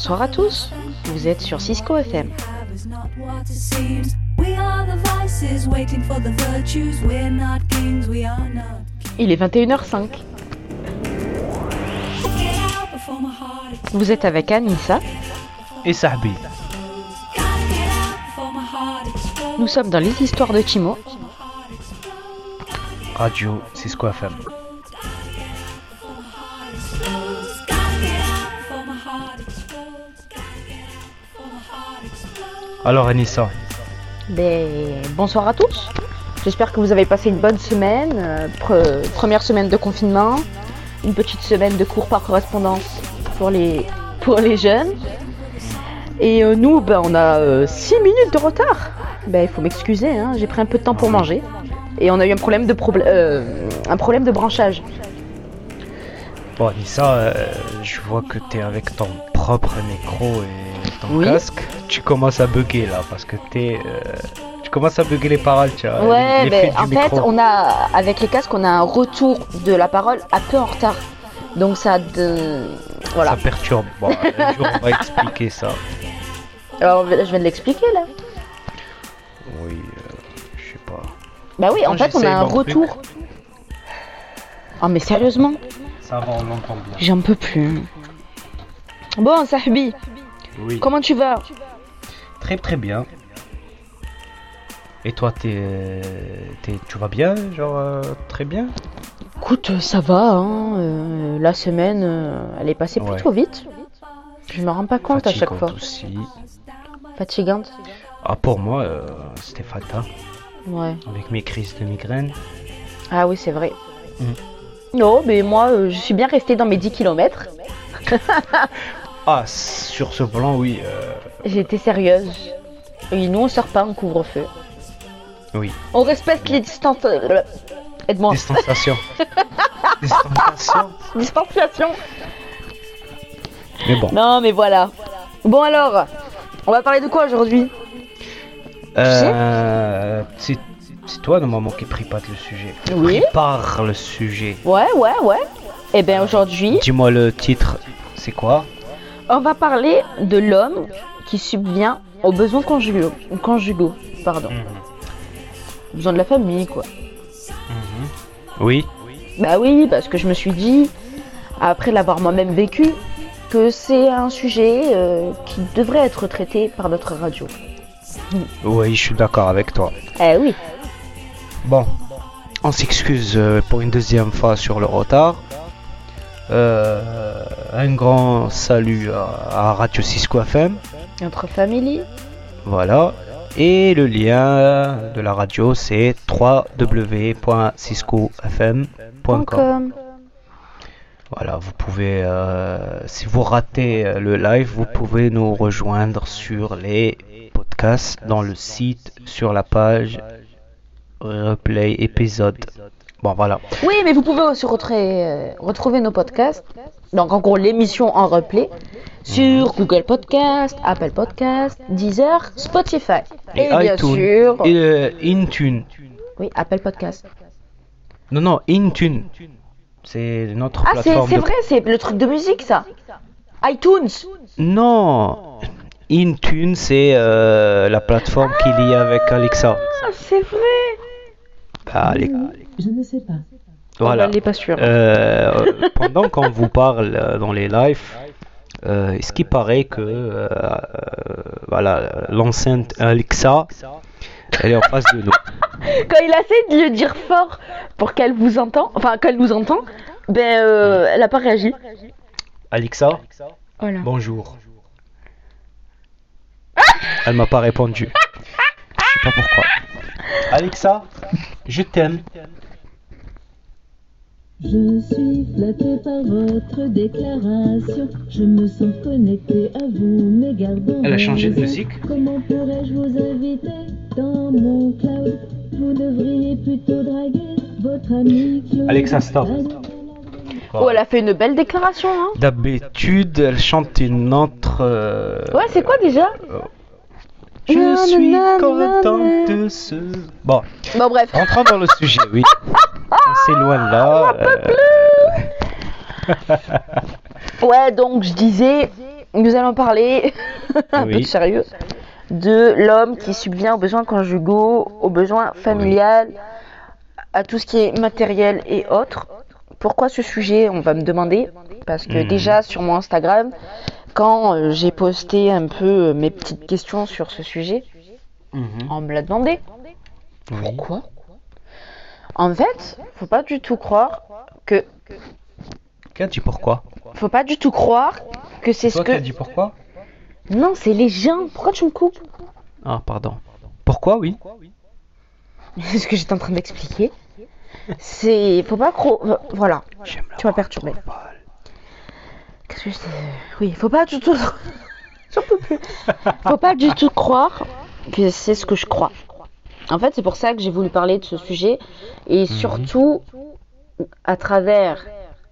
Bonsoir à tous, vous êtes sur Cisco FM. Il est 21h05. Vous êtes avec Anissa et Sahbi. Nous sommes dans les histoires de Timo. Radio Cisco FM. Alors Anissa. Ben, bonsoir à tous. J'espère que vous avez passé une bonne semaine. Euh, première semaine de confinement. Une petite semaine de cours par correspondance pour les, pour les jeunes. Et euh, nous, ben, on a 6 euh, minutes de retard. Ben, il faut m'excuser, hein. j'ai pris un peu de temps pour manger. Et on a eu un problème de, un problème de branchage. Bon, Anissa, je vois que tu es avec ton propre micro et ton casque tu commences à bugger là parce que t'es. Euh, tu commences à bugger les paroles, tu vois. Ouais, mais en fait, on a avec les casques, on a un retour de la parole un peu en retard. Donc ça de... voilà. Ça perturbe. Bon, un jour, on va expliquer ça. Alors, je viens de l'expliquer là. Oui, euh, je sais pas. Bah oui, en fait, on a un retour. Oh, mais sérieusement? Ça va, on l'entend bien. J'en peux plus. Bon, Sahbi. Oui. Comment tu vas? Très très bien. Et toi, t'es, tu vas bien Genre, euh, très bien? Écoute, ça va. Hein, euh, la semaine, euh, elle est passée plutôt vite. Je me rends pas compte à chaque fois. Aussi. Fatigante? Ah, pour moi, c'était fatal. Ouais. Avec mes crises de migraine. Ah oui, c'est vrai. Mm. Non, mais moi, je suis bien restée dans mes 10 km. ah, sur ce plan, oui. J'étais sérieuse. Et nous, on sort pas en couvre-feu. Oui. On respecte les distances. Euh, aide-moi. Distanciation. Distanciation. Distanciation. Mais bon. Non, mais voilà. Bon alors, on va parler de quoi aujourd'hui? Euh, C'est? toi normalement qui prépare le sujet. Oui. Prépare le sujet. Ouais, ouais, ouais. Et eh bien aujourd'hui. Dis-moi le titre. C'est quoi? On va parler de l'homme qui subvient aux besoins conjugaux. conjugaux pardon. Mhm. Besoin de la famille, quoi. Mhm. Oui. Bah oui, parce que je me suis dit, après l'avoir moi-même vécu, que c'est un sujet euh, qui devrait être traité par notre radio. Oui, je suis d'accord avec toi. Eh oui. Bon, on s'excuse euh, pour une deuxième fois sur le retard. Euh, un grand salut à, Radio Cisco FM. Notre famille. Voilà. Et le lien de la radio, c'est www.ciscofm.com. Voilà, vous pouvez, euh, si vous ratez le live, vous pouvez nous rejoindre sur les podcasts dans le site, sur la page replay épisode. Bon, voilà. Oui, mais vous pouvez aussi retrouver, retrouver nos podcasts. Donc, en gros, l'émission en replay sur Google Podcast, Apple Podcast, Deezer, Spotify. Et, bien sûr. Et euh, Intune. Oui, Apple Podcast. Non, non, Intune. C'est notre ah, plateforme. Ah, c'est vrai, c'est le truc de musique, ça. iTunes. Non. Intune, c'est euh, la plateforme qu'il y a avec Alexa. Ah, c'est vrai. Bah, Je ne sais pas. Voilà. Elle n'est pas sûre. Euh, pendant qu'on vous parle dans les lives, euh, ce qui paraît que euh, voilà l'enceinte Alexa, elle est en face de nous. Quand il essaie de le dire fort pour qu'elle vous entend, enfin qu'elle nous entend, ben elle a pas réagi. Alexa, voilà. bonjour. elle m'a pas répondu. Je sais pas pourquoi. Alexa, je t'aime. Je suis flatté par votre déclaration. Je me sens connecté à vous, mais gardons. Elle a changé de musique. Comment pourrais-je vous inviter dans mon cloud? Vous devriez plutôt draguer votre ami Alexa, stop. Oh, elle a fait une belle déclaration, hein D'habitude, elle chante une autre. Euh, ouais, c'est quoi déjà? euh, je suis content de ce. Bon. Bon, bref. Rentrons dans le sujet, oui. On s'éloigne là. Euh. ouais, donc je disais, nous allons parler un peu Oui. de sérieux de l'homme qui subvient aux besoins conjugaux, aux besoins familiales, à tout ce qui est matériel et autres. Pourquoi ce sujet On va me demander parce que Mhm. déjà sur mon Instagram, quand euh, j'ai posté un peu euh, mes petites questions sur ce sujet, on me l'a demandé. Oui. Pourquoi? En fait, faut pas du tout croire que Qui a dit pourquoi? faut pas du tout croire que c'est ce Toi qui que dit pourquoi? Non, c'est les gens. Pourquoi tu me coupes? Ah, pardon. Pourquoi, oui? C'est ce que j'étais en train d'expliquer. C'est faut pas croire voilà, J'aime la tu m'as perturbé. Qu'est-ce que je Oui, faut pas du tout J'en peux plus. Faut pas du tout croire que c'est ce que je crois. En fait, c'est pour ça que j'ai voulu parler de ce sujet et surtout à travers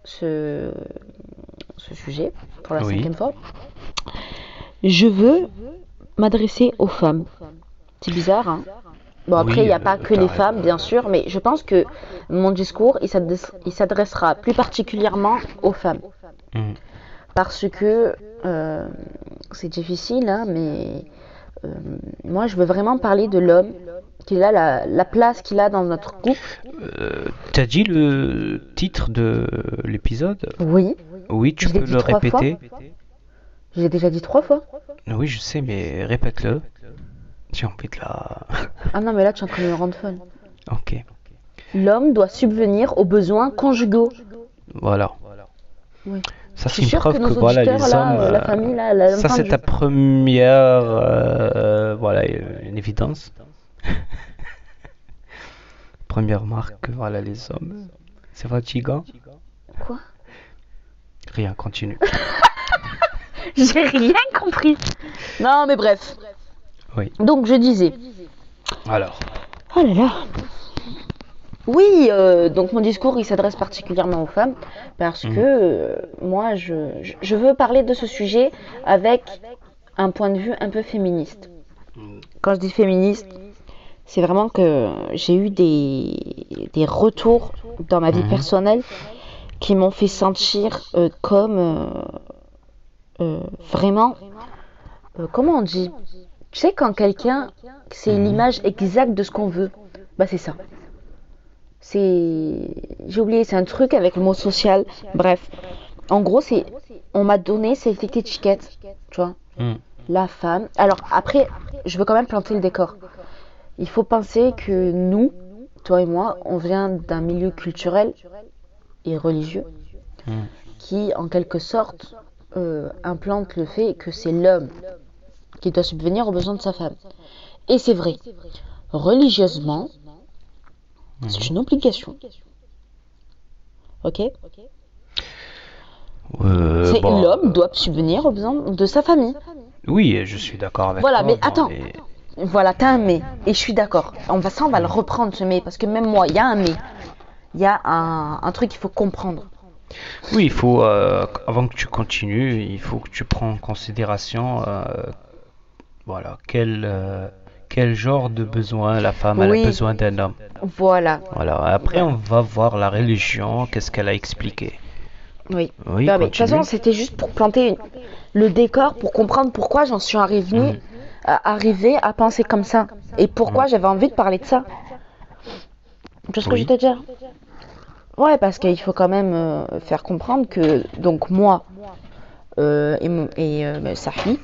ce, ce sujet pour la Oui. cinquième fois. Je veux m'adresser aux femmes. C'est bizarre, hein Bon, après, Oui, il n'y a euh, pas que t'as les femmes, bien sûr, mais je pense que mon discours, il s'adresse- il s'adressera plus particulièrement aux femmes Mhm. Parce que euh, c'est difficile, hein, mais euh, moi je veux vraiment parler de l'homme, qu'il a la, la place qu'il a dans notre couple. Euh, T'as dit le titre de l'épisode? Oui, Oui, tu Je peux le répéter? Je l'ai déjà dit trois fois. Oui, je sais, mais répète-le. J'ai envie de la... Ah non, mais là tu es en train de me rendre folle. ok, L'homme doit subvenir aux besoins conjugaux. voilà. Oui. Ça, c'est une preuve que voilà, les là, hommes... euh, la euh, famille, là, elle a ça, c'est ta première... euh, voilà, une évidence. première remarque que, voilà, les hommes... C'est fatigant Quoi? Rien, continue. J'ai rien compris. Non, mais bref. Oui. Donc je disais. Alors, Oh là là. Oui, euh, donc mon discours il s'adresse particulièrement aux femmes parce Mhm. que euh, moi je, je- veux parler de ce sujet avec un point de vue un peu féministe. Quand je dis féministe, c'est vraiment que j'ai eu des, des retours dans ma vie Mhm. personnelle qui m'ont fait sentir euh, comme vraiment, comment on dit? Tu sais quand quelqu'un, c'est l'image exacte de ce qu'on veut, bah c'est ça. C'est, j'ai oublié, c'est un truc avec le mot social. Bref, en gros c'est, on m'a donné cette étiquette, tu vois hmm, la femme. Alors après, je veux quand même planter le décor. Il faut penser que nous, toi et moi, on vient d'un milieu culturel et religieux hmm, qui, en quelque sorte, euh, implante le fait que c'est l'homme qui doit subvenir aux besoins de sa femme. Et c'est vrai. Religieusement, c'est une obligation. Ok euh, bon, l'homme doit subvenir aux besoins de sa famille. Oui, je suis d'accord avec Voilà, toi. mais bon, attends. mais- Voilà, t'as un mais. Et je suis d'accord. On va ça, on va le reprendre ce mais. Parce que même moi, il y a un mais. Il y a un, un truc qu'il faut comprendre. Oui, il faut, euh, avant que tu continues, il faut que tu prends en considération, euh, voilà, quel, euh, quel genre de besoin la femme Oui. a besoin d'un homme. Voilà. Voilà. Après, on va voir la religion, qu'est-ce qu'elle a expliqué. Oui. Oui, Bah, mais de toute façon, c'était juste pour planter une- le décor, pour comprendre pourquoi j'en suis arrivée, Mhm. à, arrivée à penser comme ça. Et pourquoi Mhm. j'avais envie de parler de ça. Tu vois ce que je veux te dire? Ouais, parce qu'il faut quand même euh, faire comprendre que, donc moi euh, et, mon- et euh, bah, sa fille,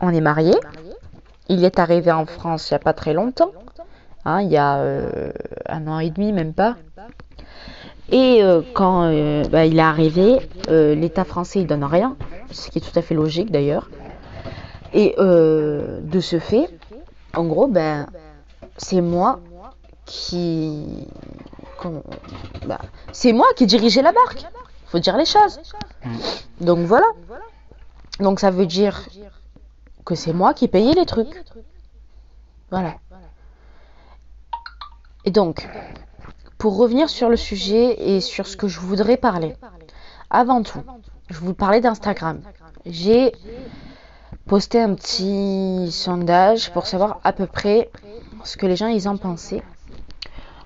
on est mariés. Il est arrivé en France il n'y a pas très longtemps. Hein, il y a euh, un an et demi, même pas. Et euh, quand euh, bah, il est arrivé, l'État français il donne rien, ce qui est tout à fait logique d'ailleurs. Et de ce fait, en gros, ben, c'est moi qui, bah, c'est moi qui dirigeais la barque. Faut dire les choses. Donc voilà. Donc ça veut dire que c'est moi qui payais les trucs. Voilà. Et donc, pour revenir sur le sujet et sur ce que je voudrais parler, avant tout, je vous parlais d'Instagram. J'ai posté un petit sondage pour savoir à peu près ce que les gens ils en pensaient.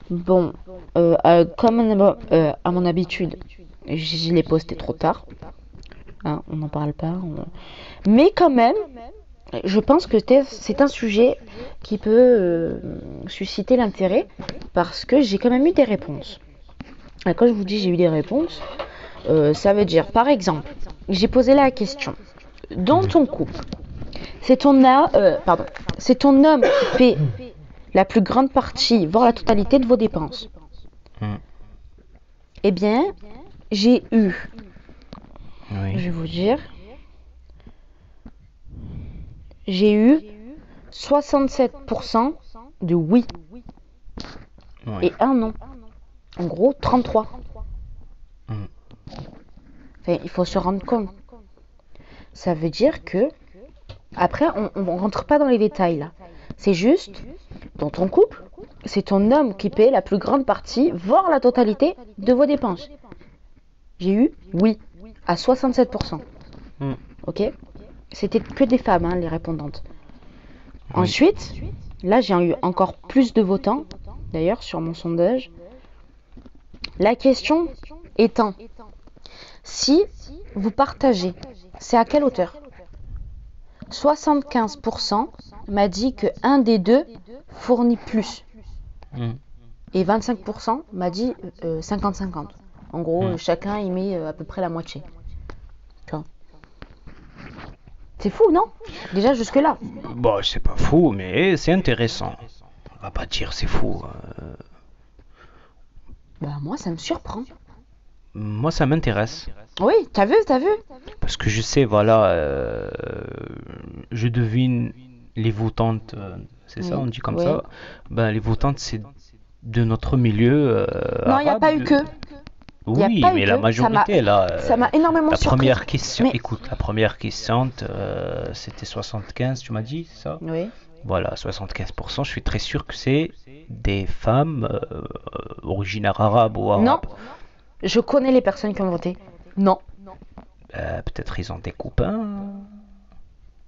Bon, euh, euh, comme euh, à mon habitude, je l'ai posté trop tard. hein, on n'en parle pas. Mais quand même, je pense que c'est- un sujet qui peut euh, susciter l'intérêt parce que j'ai quand même eu des réponses. Et quand je vous dis j'ai eu des réponses, euh, ça veut dire, par exemple, j'ai posé la question dans ton couple, c'est ton, a- euh, c'est ton homme qui paie la plus grande partie, voire la totalité de vos dépenses. Hmm. Eh bien, j'ai eu, je vais vous dire, j'ai eu 67% de oui et un non. En gros, 33. Mm. Enfin, il faut se rendre compte. Ça veut dire que, après, on ne rentre pas dans les détails là. C'est juste, dans ton couple, c'est ton homme qui paie la plus grande partie, voire la totalité de vos dépenses. J'ai eu oui à 67%. Mm. Ok? C'était que des femmes, hein, les répondantes. Oui. Ensuite, là, j'ai eu encore plus de votants, d'ailleurs, sur mon sondage. La question étant, si vous partagez, c'est à quelle hauteur? 75% m'a dit que un des deux fournit plus. Hmm. Et 25% m'a dit euh, 50-50. En gros, Mm. euh, chacun y met euh, à peu près la moitié. Tu vois. C'est fou, non? Déjà jusque-là. Bon, c'est pas fou, mais c'est intéressant. On va pas dire c'est fou. euh, Bah moi, ça me surprend. Moi, ça m'intéresse. Oui, t'as vu, t'as vu? Parce que je sais, voilà, euh, je devine les votantes, euh, c'est ça, Oui, on dit comme oui. ça? Ben, les votantes, c'est de notre milieu. euh, Non, il n'y a arabe, pas eu de- que. Oui, pas mais la Ça majorité, là. Ça m'a énormément La première question, Mais- écoute, la première question, euh, c'était 75, tu m'as dit, ça? Oui. Voilà, 75%, je suis très sûr que c'est des femmes euh, originaires arabes ou arabes. Non. Je connais les personnes qui ont voté. Non. Euh, Peut-être ils ont des copains.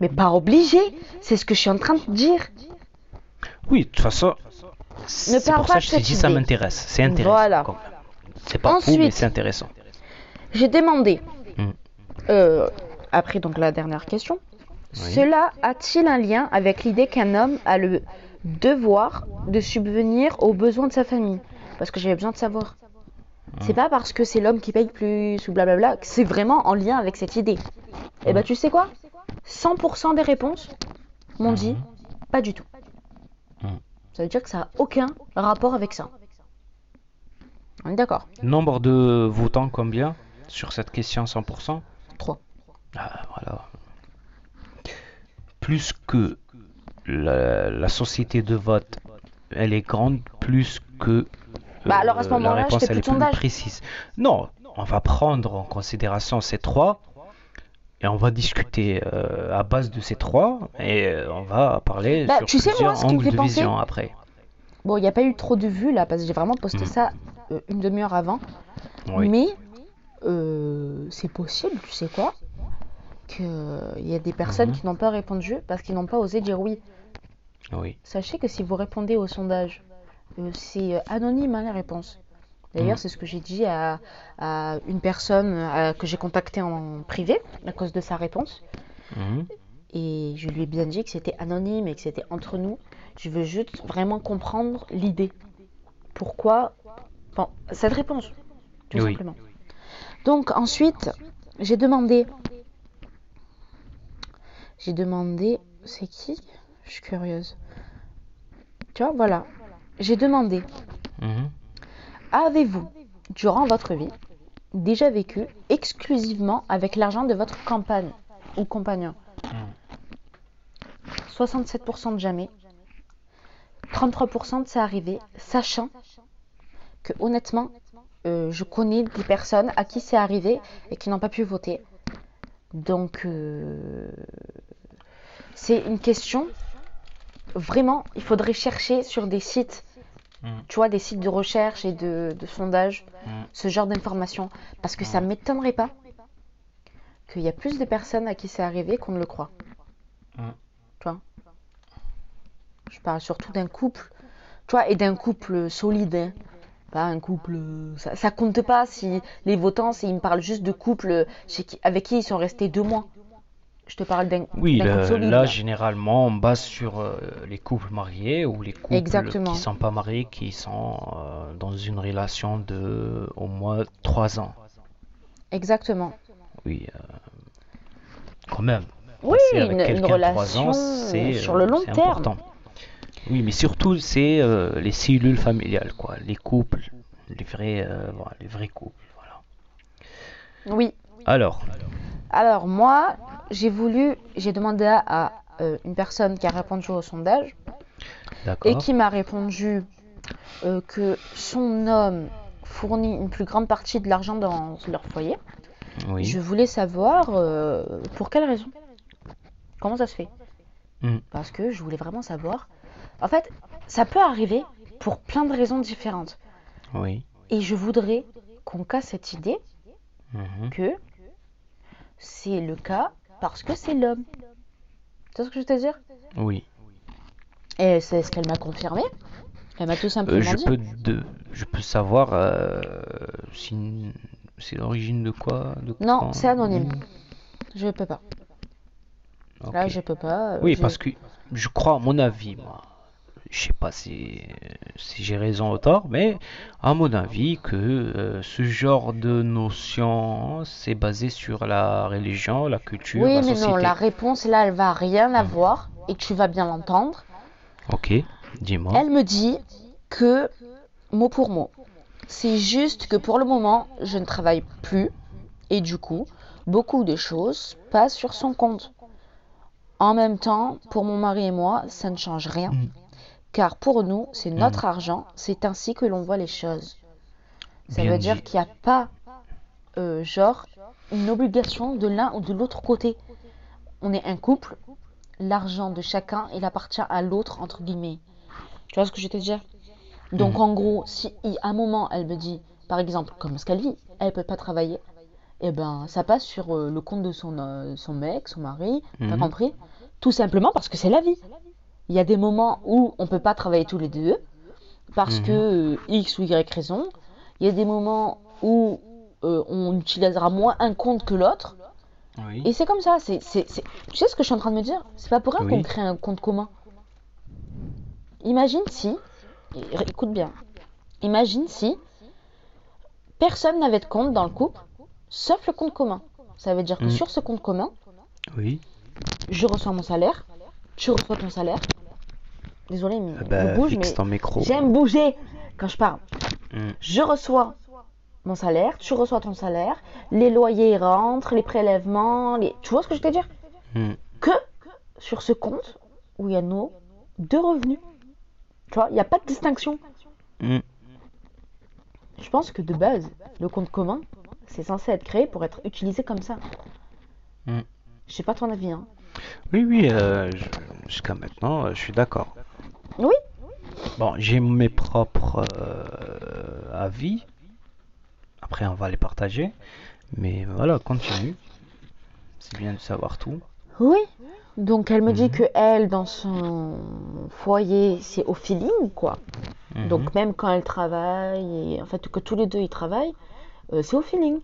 Mais pas obligé. C'est ce que je suis en train de dire. Oui, de toute façon, c'est pour pas ça que je t'ai cette dit ça m'intéresse. C'est intéressant. Voilà. quand même. C'est pas fou, Ensuite. mais c'est intéressant. J'ai demandé, Hmm. euh, après donc la dernière question, Oui. cela a-t-il un lien avec l'idée qu'un homme a le devoir de subvenir aux besoins de sa famille? Parce que j'avais besoin de savoir. C'est Hmm. pas parce que c'est l'homme qui paye plus ou blablabla que c'est vraiment en lien avec cette idée. Et bah Hmm. tu sais quoi? 100% des réponses m'ont dit pas du tout. Ça veut dire que ça a aucun rapport avec ça. D'accord Nombre de votants combien sur cette question 100% 3. Ah, voilà. Plus que la, la société de vote, elle est grande, plus que euh, Bah alors, à ce la réponse elle plus est sondage. précise. Non, on va prendre en considération ces trois et on va discuter euh, à base de ces trois et euh, on va parler Bah, sur tu sais, plusieurs angles de penser- vision après. Bon, il n'y a pas eu trop de vues là parce que j'ai vraiment posté Hmm. ça euh, une demi-heure avant. Oui. Mais euh, c'est possible, tu sais quoi Qu'il y a des personnes Mhm. qui n'ont pas répondu parce qu'ils n'ont pas osé dire oui. Oui. Sachez que si vous répondez au sondage, euh, c'est anonyme hein, les réponses. D'ailleurs, Mhm. c'est ce que j'ai dit à, à une personne que j'ai contactée en privé à cause de sa réponse. Mhm. Et je lui ai bien dit que c'était anonyme et que c'était entre nous. Je veux juste vraiment comprendre l'idée. Pourquoi? Bon, cette réponse, tout Oui. simplement. Donc ensuite, j'ai demandé. J'ai demandé. C'est qui? Je suis curieuse. Tu vois, voilà. J'ai demandé. Mhm. Avez-vous, durant votre vie, déjà vécu exclusivement avec l'argent de votre campagne ou compagnon? 67% de jamais. 33% de ça arrivé, sachant que honnêtement, euh, je connais des personnes à qui c'est arrivé et qui n'ont pas pu voter. Donc, euh, c'est une question. Vraiment, il faudrait chercher sur des sites, Mm. tu vois, des sites de recherche et de, de sondage, Mm. ce genre d'informations. Parce que ça ne m'étonnerait pas qu'il y a plus de personnes à qui c'est arrivé qu'on ne le croit. Mm. Je parle surtout d'un couple, tu vois, et d'un couple solide. hein. pas un couple. Ça, ça compte pas si les votants, s'ils me parlent juste de couple chez qui- avec qui ils sont restés deux mois. Je te parle d'un Oui, d'un couple le- solide, là, là. généralement, on base sur euh, les couples mariés ou les couples Exactement. qui sont pas mariés, qui sont euh, dans une relation de au moins trois ans. Exactement. Oui, euh, quand même. Oui, une, une relation ans, c'est sur le long terme. important. Oui, mais surtout, c'est euh, les cellules familiales, quoi. Les couples, les vrais, euh, voilà, les vrais couples. Voilà. Oui. Alors, Alors moi, j'ai voulu, j'ai demandé à, euh, une personne qui a répondu au sondage et qui m'a répondu que son homme fournit une plus grande partie de l'argent dans leur foyer. Oui. Je voulais savoir pour quelle raison? Comment ça se fait? Mm. Parce que je voulais vraiment savoir. En fait, ça peut arriver pour plein de raisons différentes. Oui. Et je voudrais qu'on casse cette idée Mhm. que c'est le cas parce que c'est l'homme. Tu vois ce que je veux te dire? Oui. Et c'est ce qu'elle m'a confirmé. Elle m'a tout Euh, simplement je dit. peux de, je peux savoir euh, si c'est l'origine de quoi, de Non, quand c'est anonyme. Je peux pas. Là, je peux pas. euh, Oui, je- parce que je crois, à mon avis, moi, je sais pas si, si j'ai raison ou tort, mais à mon avis que euh, ce genre de notion, c'est basé sur la religion, la culture, Oui, la mais société. non, la réponse là, elle va rien avoir et tu vas bien l'entendre. Ok, dis-moi. Elle me dit que, mot pour mot, c'est juste que pour le moment, je ne travaille plus et du coup, beaucoup de choses passent sur son compte. En même temps, pour mon mari et moi, ça ne change rien. Mm. Car pour nous, c'est notre argent, c'est ainsi que l'on voit les choses. Ça Bien veut dire qu'il n'y a pas, euh, genre, une obligation de l'un ou de l'autre côté. On est un couple, l'argent de chacun, il appartient à l'autre, entre guillemets. Tu vois ce que je veux te dire? Donc Mhm. en gros, si à un moment elle me dit, par exemple, comme ce qu'elle vit, elle peut pas travailler, et ben ça passe sur euh, le compte de son, euh, son mec, son mari, t'as Mhm. compris? Tout simplement parce que c'est la vie. Il y a des moments où on peut pas travailler tous les deux, parce Mhm. que euh, X ou Y raison. Il y a des moments où euh, on utilisera moins un compte que l'autre. Oui. Et c'est comme ça. C'est, c'est, c'est- Tu sais ce que je suis en train de me dire? C'est pas pour rien Oui. qu'on crée un compte commun. Imagine si, écoute bien, imagine si personne n'avait de compte dans le couple, sauf le compte commun. Ça veut dire que Mm. sur ce compte commun, Oui. je reçois mon salaire, tu reçois ton salaire. Désolé, mais Eh ben, je bouge, mais ton micro. j'aime bouger quand je parle. Mm. Je reçois mon salaire, tu reçois ton salaire, les loyers rentrent, les prélèvements, les... tu vois ce que je veux te dire? Mm. que sur ce compte où il y a nos deux revenus. Tu vois, il n'y a pas de distinction. Mm. Je pense que de base, le compte commun, c'est censé être créé pour être utilisé comme ça. Je sais pas ton avis, hein. Oui, oui, euh, je- jusqu'à maintenant, euh, je suis d'accord. Oui. Bon, j'ai mes propres euh, avis. Après, on va les partager. Mais voilà, continue. C'est bien de savoir tout. Oui. Donc elle me dit Mhm. que elle, dans son foyer, c'est au feeling, quoi. Mhm. Donc même quand elle travaille, et en fait que tous les deux ils travaillent, euh, c'est au feeling.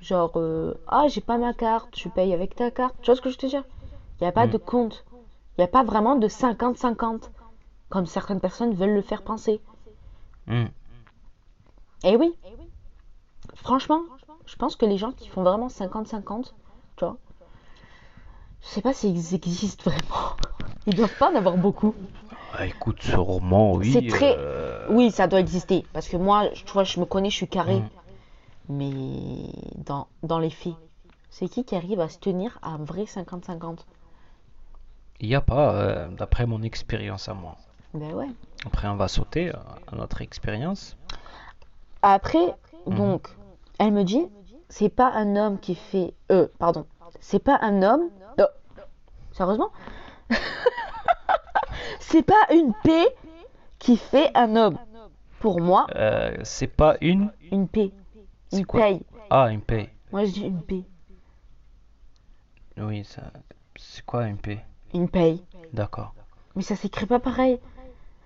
Genre, euh, ah j'ai pas ma carte, je paye avec ta carte. Tu vois ce que je te dis Il n'y a pas Mm. de compte. Il n'y a pas vraiment de 50-50, comme certaines personnes veulent le faire penser. Mm. Et oui, franchement, je pense que les gens qui font vraiment 50-50, tu vois, je sais pas s'ils existent vraiment. Ils doivent pas en avoir beaucoup. Ah, écoute, ce roman, oui. C'est très- euh, Oui, ça doit exister. Parce que moi, tu vois, je me connais, je suis carré. Mm. Mais dans, dans les faits, c'est qui qui arrive à se tenir à un vrai 50-50 Il n'y a pas, euh, d'après mon expérience à moi. Ben ouais. Après, on va sauter euh, à notre expérience. Après, Mhm. donc, elle me dit, c'est pas un homme qui fait... Euh, pardon. C'est pas un homme... Oh. Sérieusement? C'est pas une paix qui fait un homme. Pour moi, Euh, c'est pas une. une paix. Une quoi? paye. Ah, une paix. Moi, je dis une paix. Oui, ça. C'est quoi une paix Une paye. D'accord. Mais ça s'écrit pas pareil.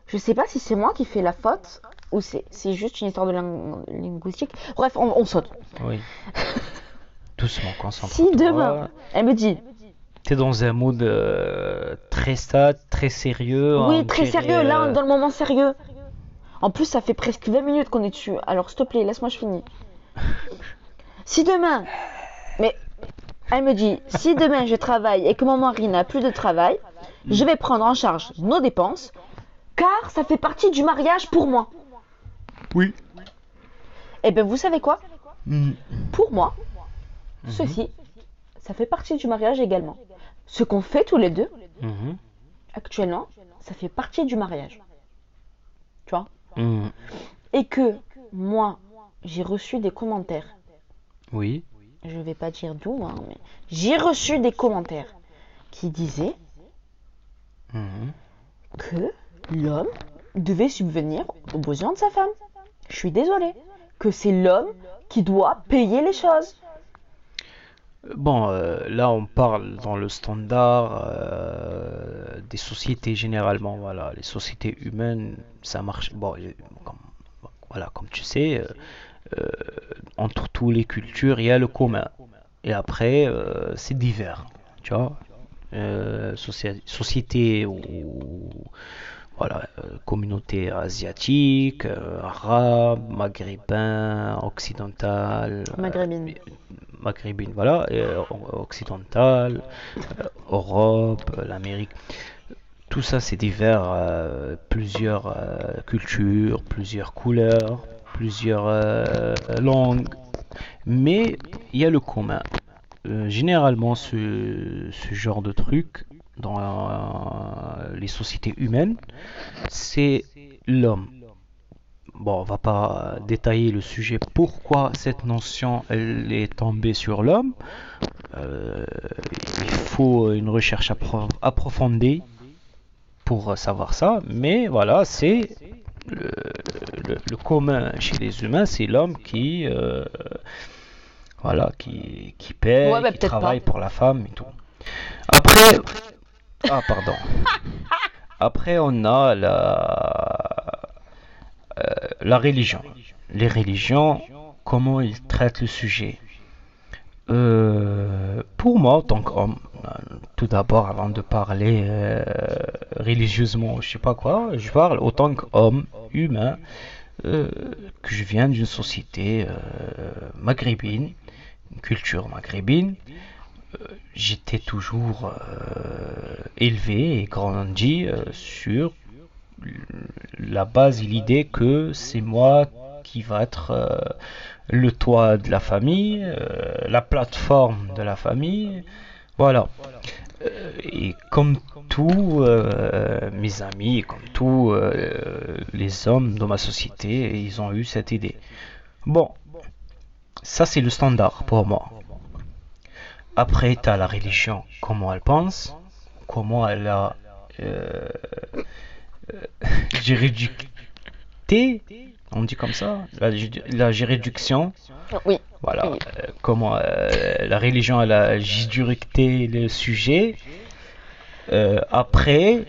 Je sais pas si c'est moi qui fais la faute ou c'est c'est juste une histoire de ling- linguistique. Bref, on, on saute. Oui. Doucement, concentre. Si demain, elle me dit, T'es dans un mood euh, très stade, très sérieux. oui, très dirait, sérieux, là, on euh, est dans le moment sérieux. En plus, ça fait presque 20 minutes qu'on est dessus. Alors, s'il te plaît, laisse-moi, je finis. Si demain, mais elle me dit, si demain je travaille et que mon mari n'a plus de travail, je vais prendre en charge nos dépenses, car ça fait partie du mariage pour moi. Oui. Eh bien, vous savez quoi? Mm. Pour moi, ceci, ça fait partie du mariage également. Ce qu'on fait tous les deux, Mhm. actuellement, ça fait partie du mariage. Tu vois? Mm. Et que moi, j'ai reçu des commentaires. Oui. Je vais pas dire d'où, hein, mais j'ai reçu des commentaires qui disaient Mhm. que l'homme devait subvenir aux besoins de sa femme. Je suis désolée. Que c'est l'homme qui doit payer les choses. Bon, euh, là on parle dans le standard euh, des sociétés généralement. Voilà, les sociétés humaines, ça marche. Bon, euh, comme, voilà, comme tu sais, euh, entre toutes les cultures, il y a le commun. Et après, euh, c'est divers. Tu vois, Euh, société ou voilà, euh, communauté asiatique, euh, arabe, maghrébin, occidental, euh, Maghrébine. maghrébine, voilà, euh, occidentale, euh, Europe, euh, l'Amérique. Tout ça, c'est divers, euh, plusieurs euh, cultures, plusieurs couleurs, plusieurs euh, langues. Mais il y a le commun. Euh, généralement, ce, genre de truc dans euh, les sociétés humaines, c'est l'homme. Bon, on va pas détailler le sujet pourquoi cette notion elle est tombée sur l'homme? Il faut une recherche appro- approfondie pour savoir ça, mais voilà, c'est le, le- le commun chez les humains, c'est l'homme qui euh, voilà, qui, qui paie, Ouais, bah, qui peut-être travaille pas. pour la femme et tout. Après, ah pardon. Après, on a la euh, la religion. Les religions, comment ils traitent le sujet? Euh, pour moi, en tant qu'homme, tout d'abord, avant de parler euh, religieusement, je sais pas quoi, je parle autant qu'homme humain, euh, que je viens d'une société euh, maghrébine, une culture maghrébine. J'étais toujours élevé et grandi sur la base et l'idée que c'est moi qui va être le toit de la famille, euh, la plateforme de la famille. Voilà. Euh, et comme tous euh, mes amis, comme tous les hommes dans ma société, ils ont eu cette idée. Bon, ça c'est le standard pour moi. Après, tu as la religion, comment elle pense, comment elle a euh, juridiquité, on dit comme ça, la, la juridiction, Oui. voilà, Oui. euh, comment euh, la religion elle a juridiqué le sujet. Euh, après,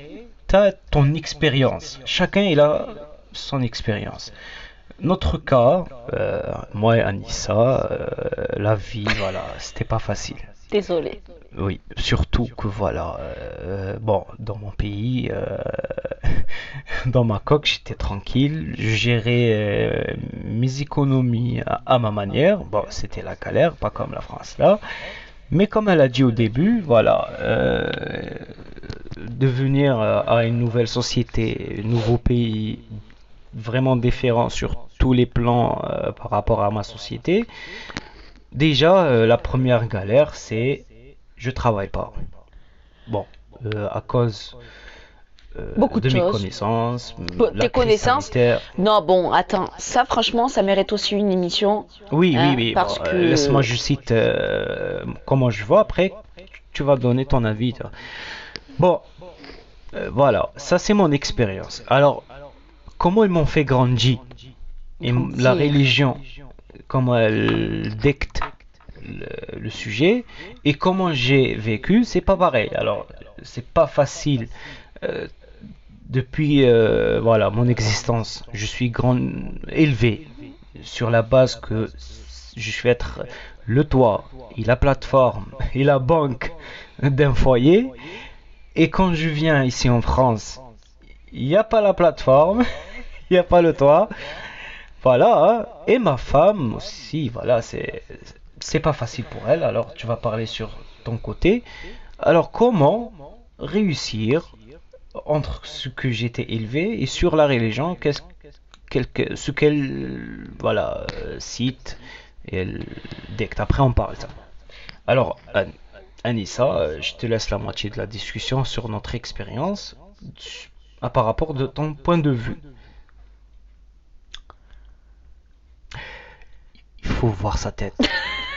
tu as ton expérience. Chacun il a son expérience. Notre cas, moi et Anissa, la vie, voilà, c'était pas facile. Désolée. Oui, surtout que voilà, euh, bon, dans mon pays, euh, dans ma coque, j'étais tranquille, je gérais euh, mes économies à, à ma manière. Bon, c'était la galère, pas comme la France là. Mais comme elle a dit au début, voilà, de venir euh, à une nouvelle société, nouveau pays, vraiment différent sur tous les plans par rapport à ma société. Déjà, euh, la première galère, c'est je travaille pas. Bon, euh, à cause euh, Beaucoup de mes choses. connaissances, tes connaissances. sanitaire. Non, bon, attends, ça franchement, ça mérite aussi une émission. Oui, Hein, oui, oui. parce bon, que- Laisse-moi je cite comment je vois. Après, tu vas donner ton avis. toi. Bon, voilà. Ça, c'est mon expérience. Alors, comment ils m'ont fait grandir? Et la religion, comment elle dicte le, sujet et comment j'ai vécu, c'est pas pareil. Alors, c'est pas facile euh, depuis euh, voilà mon existence, je suis grand élevé sur la base que je vais être le toit et la plateforme et la banque d'un foyer. Et quand je viens ici en France, il n'y a pas la plateforme, il n'y a pas le toit. Voilà, hein. et ma femme aussi, voilà, c'est pas facile pour elle. Alors tu vas parler sur ton côté. Alors comment réussir entre ce que j'étais élevé et sur la religion, qu'est-ce ce qu'elle voilà cite et elle, après on parle ça. Alors An- Anissa, euh, je te laisse la moitié de la discussion sur notre expérience à par rapport de ton point de vue. Faut voir sa tête.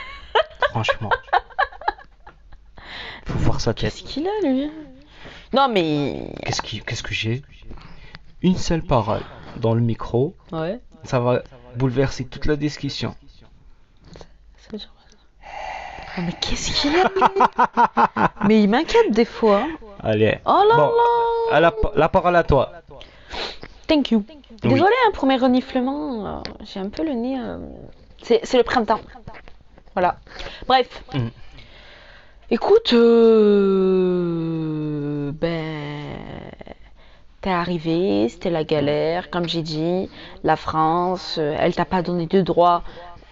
Franchement. Faut voir sa tête. Qu'est-ce qu'il a lui? Non mais Qu'est-ce qui- qu'est-ce que j'ai? Une seule parole dans le micro, ouais. ça va bouleverser toute la discussion. Ça veut dire quoi, ça Oh, mais qu'est-ce qu'il a lui Mais il m'inquiète des fois. Allez. Oh là Bon, là à la, la parole à toi. Thank you. Désolée hein, pour mes reniflements. euh, J'ai un peu le nez. euh, C'est le printemps. Voilà. Bref. Mm. Écoute, euh, ben, t'es arrivé, c'était la galère, comme j'ai dit. La France, euh, elle t'a pas donné de droits,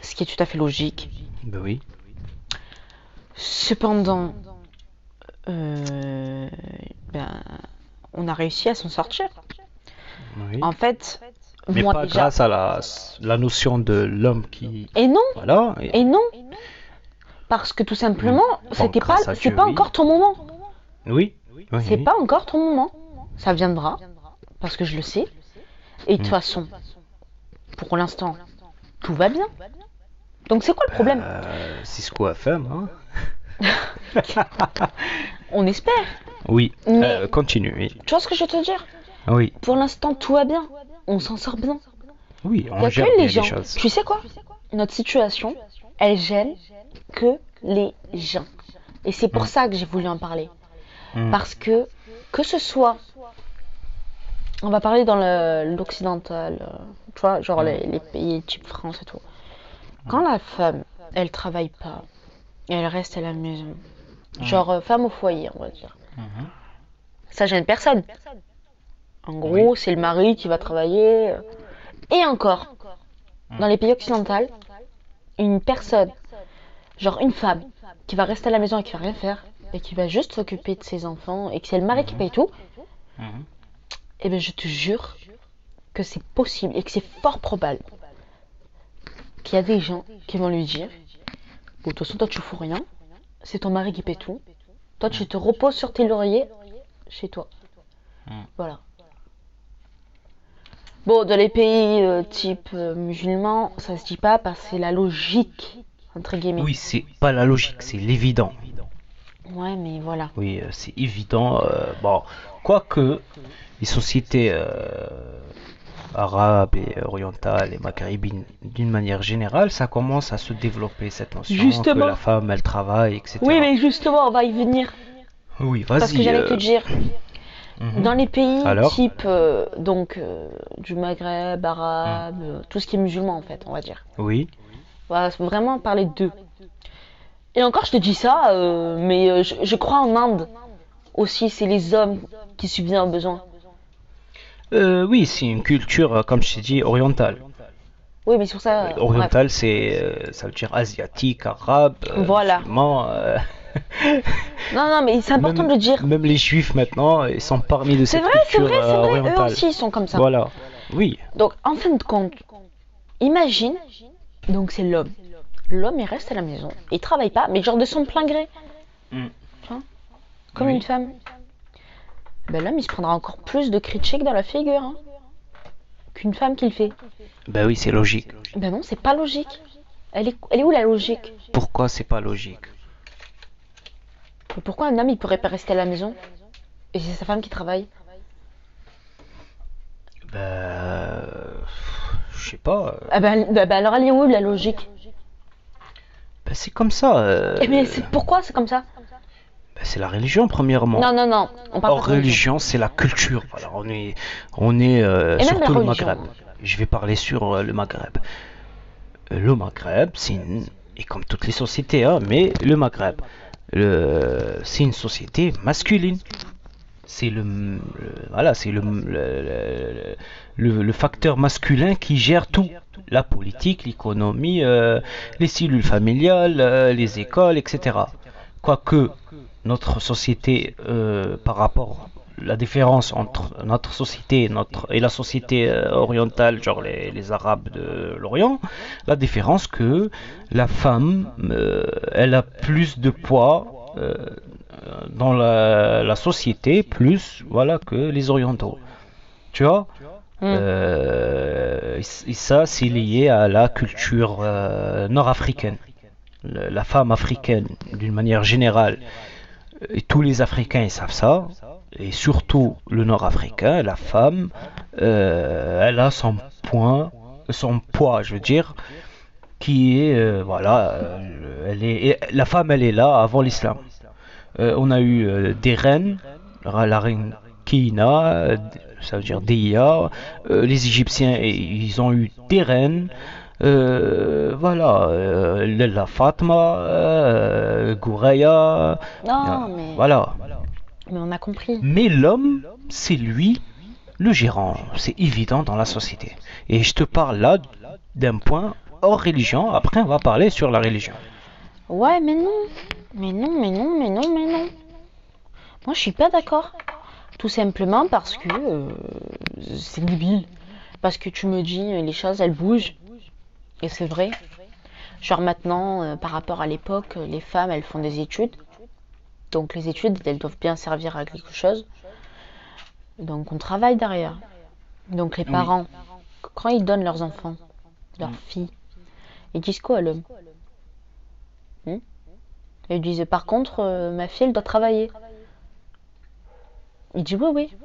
ce qui est tout à fait logique. Ben oui. Cependant, euh, ben, on a réussi à s'en sortir. oui. En fait, Mais moi pas déjà. grâce à la, la notion de l'homme qui. Et non, Voilà. et- et non, parce que tout simplement, Bon, c'était pas, c'est pas oui. encore ton moment. Oui. oui, C'est oui. pas encore ton moment. Ça viendra, parce que je le sais. Et de toute Mm. façon, pour l'instant, tout va bien. Donc c'est quoi le problème Euh, Cisco FM, hein On espère. Oui. Mais- Euh, continue. Oui. Tu vois ce que je veux te dire? Oui. Pour l'instant, tout va bien. On s'en sort bien. Oui. On gère les gens. choses. Tu sais quoi Notre situation, elle gêne que les gens. Et c'est pour Mm. ça que j'ai voulu en parler. Mm. Parce que, que ce soit, on va parler dans l'occidental, euh, tu vois, genre les, les pays type France et tout. Quand la femme, elle travaille pas, elle reste à la maison, genre euh, femme au foyer, on va dire, Mhm. ça gêne personne. En gros, c'est le mari qui va travailler. euh, Et encore, dans les pays occidentaux, une personne, genre une femme, qui va rester à la maison et qui va rien faire, et qui va juste s'occuper de ses enfants, et que c'est le mari qui paye tout, Mhm. eh bien je te jure que c'est possible et que c'est fort probable qu'il y a des gens qui vont lui dire Bon, de toute façon, toi tu fous rien, c'est ton mari qui paye tout, toi tu te reposes sur tes lauriers chez toi. Mm. Voilà. Bon, dans les pays euh, type euh, musulmans, ça se dit pas parce que c'est la logique, entre guillemets. Oui, c'est pas la logique, c'est l'évident. Ouais, mais voilà. Oui, euh, c'est évident. euh, bon, quoique les sociétés arabes et orientales et maghrébines, d'une manière générale, ça commence à se développer cette notion Justement. que la femme, elle travaille, etc. Oui, mais justement, on va y venir. Oui, vas-y. Parce que j'allais te dire, mhm. Dans les pays Alors type euh, donc euh, du Maghreb, arabe, euh, tout ce qui est musulman en fait, on va dire. Oui. On va vraiment parler d'eux. Et encore, je te dis ça, mais je, je crois en Inde aussi, c'est les hommes qui subviennent aux besoins. Oui, c'est une culture, comme je t'ai dit, orientale. Oui, mais sur ça. Orientale, c'est, ça veut dire asiatique, arabe, Voilà. musulman, Non, non, mais c'est important même, de le dire. Même les juifs maintenant, ils sont parmi de C'est cette vrai, c'est culture vrai, c'est euh, vrai. Eux aussi, ils sont comme ça. Voilà. Oui. Donc, en fin de compte, imagine, donc c'est l'homme. L'homme, il reste à la maison. Il travaille pas, mais genre de son plein gré. Mm. Comme Oui. une femme. Ben, l'homme, il se prendra encore plus de critiques dans la figure hein, qu'une femme qui le fait. Ben oui, c'est logique. Ben non, c'est pas logique. Elle est, elle est où la logique? Pourquoi c'est pas logique? Pourquoi un homme, il pourrait pas rester à la maison Et c'est sa femme qui travaille Ben, je sais pas. euh, Ah ben, ben, ben, alors elle est où la logique Ben c'est comme ça. euh, Eh mais c'est pourquoi c'est comme ça? Ben C'est la religion, premièrement. Non, non, non. On parle Or, pas religion, c'est la culture. Voilà, on est, on est euh, surtout le. Maghreb. Je vais parler sur euh, le Maghreb. Le Maghreb, c'est une, et comme toutes les sociétés, hein, mais le Maghreb, c'est une société masculine. C'est le, voilà, c'est le- le facteur masculin qui gère tout. La politique, l'économie, euh, les cellules familiales, euh, les écoles, etc. Quoique notre société, euh, par rapport la différence entre notre société et, notre, et la société euh, orientale, genre les, les Arabes de l'Orient, la différence que la femme, euh, elle a plus de poids euh, dans la, la société, plus voilà que les Orientaux. Tu vois? Mm. Euh, et ça, c'est lié à la culture nord-africaine. La femme africaine, d'une manière générale, et tous les Africains ils savent ça, et surtout le Nord-Africain, la femme, euh, elle a son point, son poids, je veux dire, qui est, euh, voilà, euh, elle est, et la femme, elle est là avant l'islam. Euh, on a eu des reines, la reine Kina, ça veut dire Deia. Les Égyptiens, ils ont eu des reines. Euh, voilà, euh, la Fatma, euh, Gouraya. Non, mais, Voilà. Mais on a compris. Mais l'homme, c'est lui le gérant. C'est évident dans la société. Et je te parle là d'un point hors religion. Après, on va parler sur la religion. Ouais, mais non. Mais non, mais non, mais non, mais non. Moi, je suis pas d'accord. Tout simplement parce que euh, c'est débile. Parce que tu me dis, euh, les choses, elles bougent. Et c'est vrai. Genre maintenant, euh, par rapport à l'époque, les femmes, elles font des études. Donc les études, elles doivent bien servir à quelque chose. Donc on travaille derrière. Donc les Oui. parents, quand ils donnent leurs enfants, leurs Mm. filles, ils disent quoi à l'homme? Hmm? Ils disent par contre, euh, ma fille, elle doit travailler. Il dit oui, oui.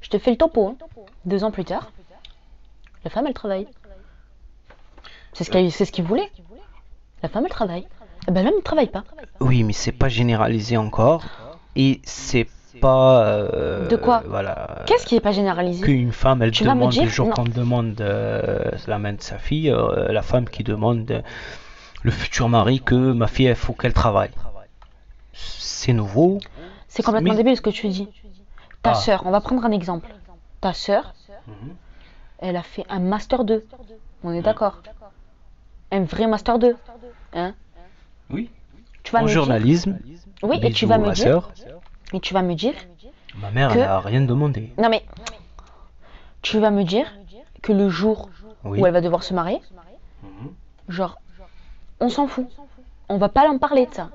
Je te fais le topo. hein. Deux ans plus tard, la femme, elle travaille. C'est ce c'est ce qu'il voulait. La femme, elle travaille. Eh ben, l'homme, il travaille pas. Oui, mais c'est pas généralisé encore. Et c'est pas. euh, De quoi Voilà. Qu'est-ce qui est pas généralisé Qu'une femme, elle Tu demande le jour qu'on demande euh, la main de sa fille, euh, la femme qui demande euh, le futur mari que ma fille, il faut qu'elle travaille. C'est nouveau. C'est complètement Mais- débile ce que tu dis. Ta Ah. sœur, on va prendre un exemple. Ta sœur, Mhm. elle a fait un master 2. On est d'accord Un vrai master 2. Hein Oui. tu vas En me dire- journalisme. Oui, et tu vas me dire. Et tu vas me dire. Ma mère, que- elle a rien demandé. Non mais. Tu vas me dire que le jour Oui. où elle va devoir se marier, Mhm. genre, on s'en fout. On va pas en parler de ça.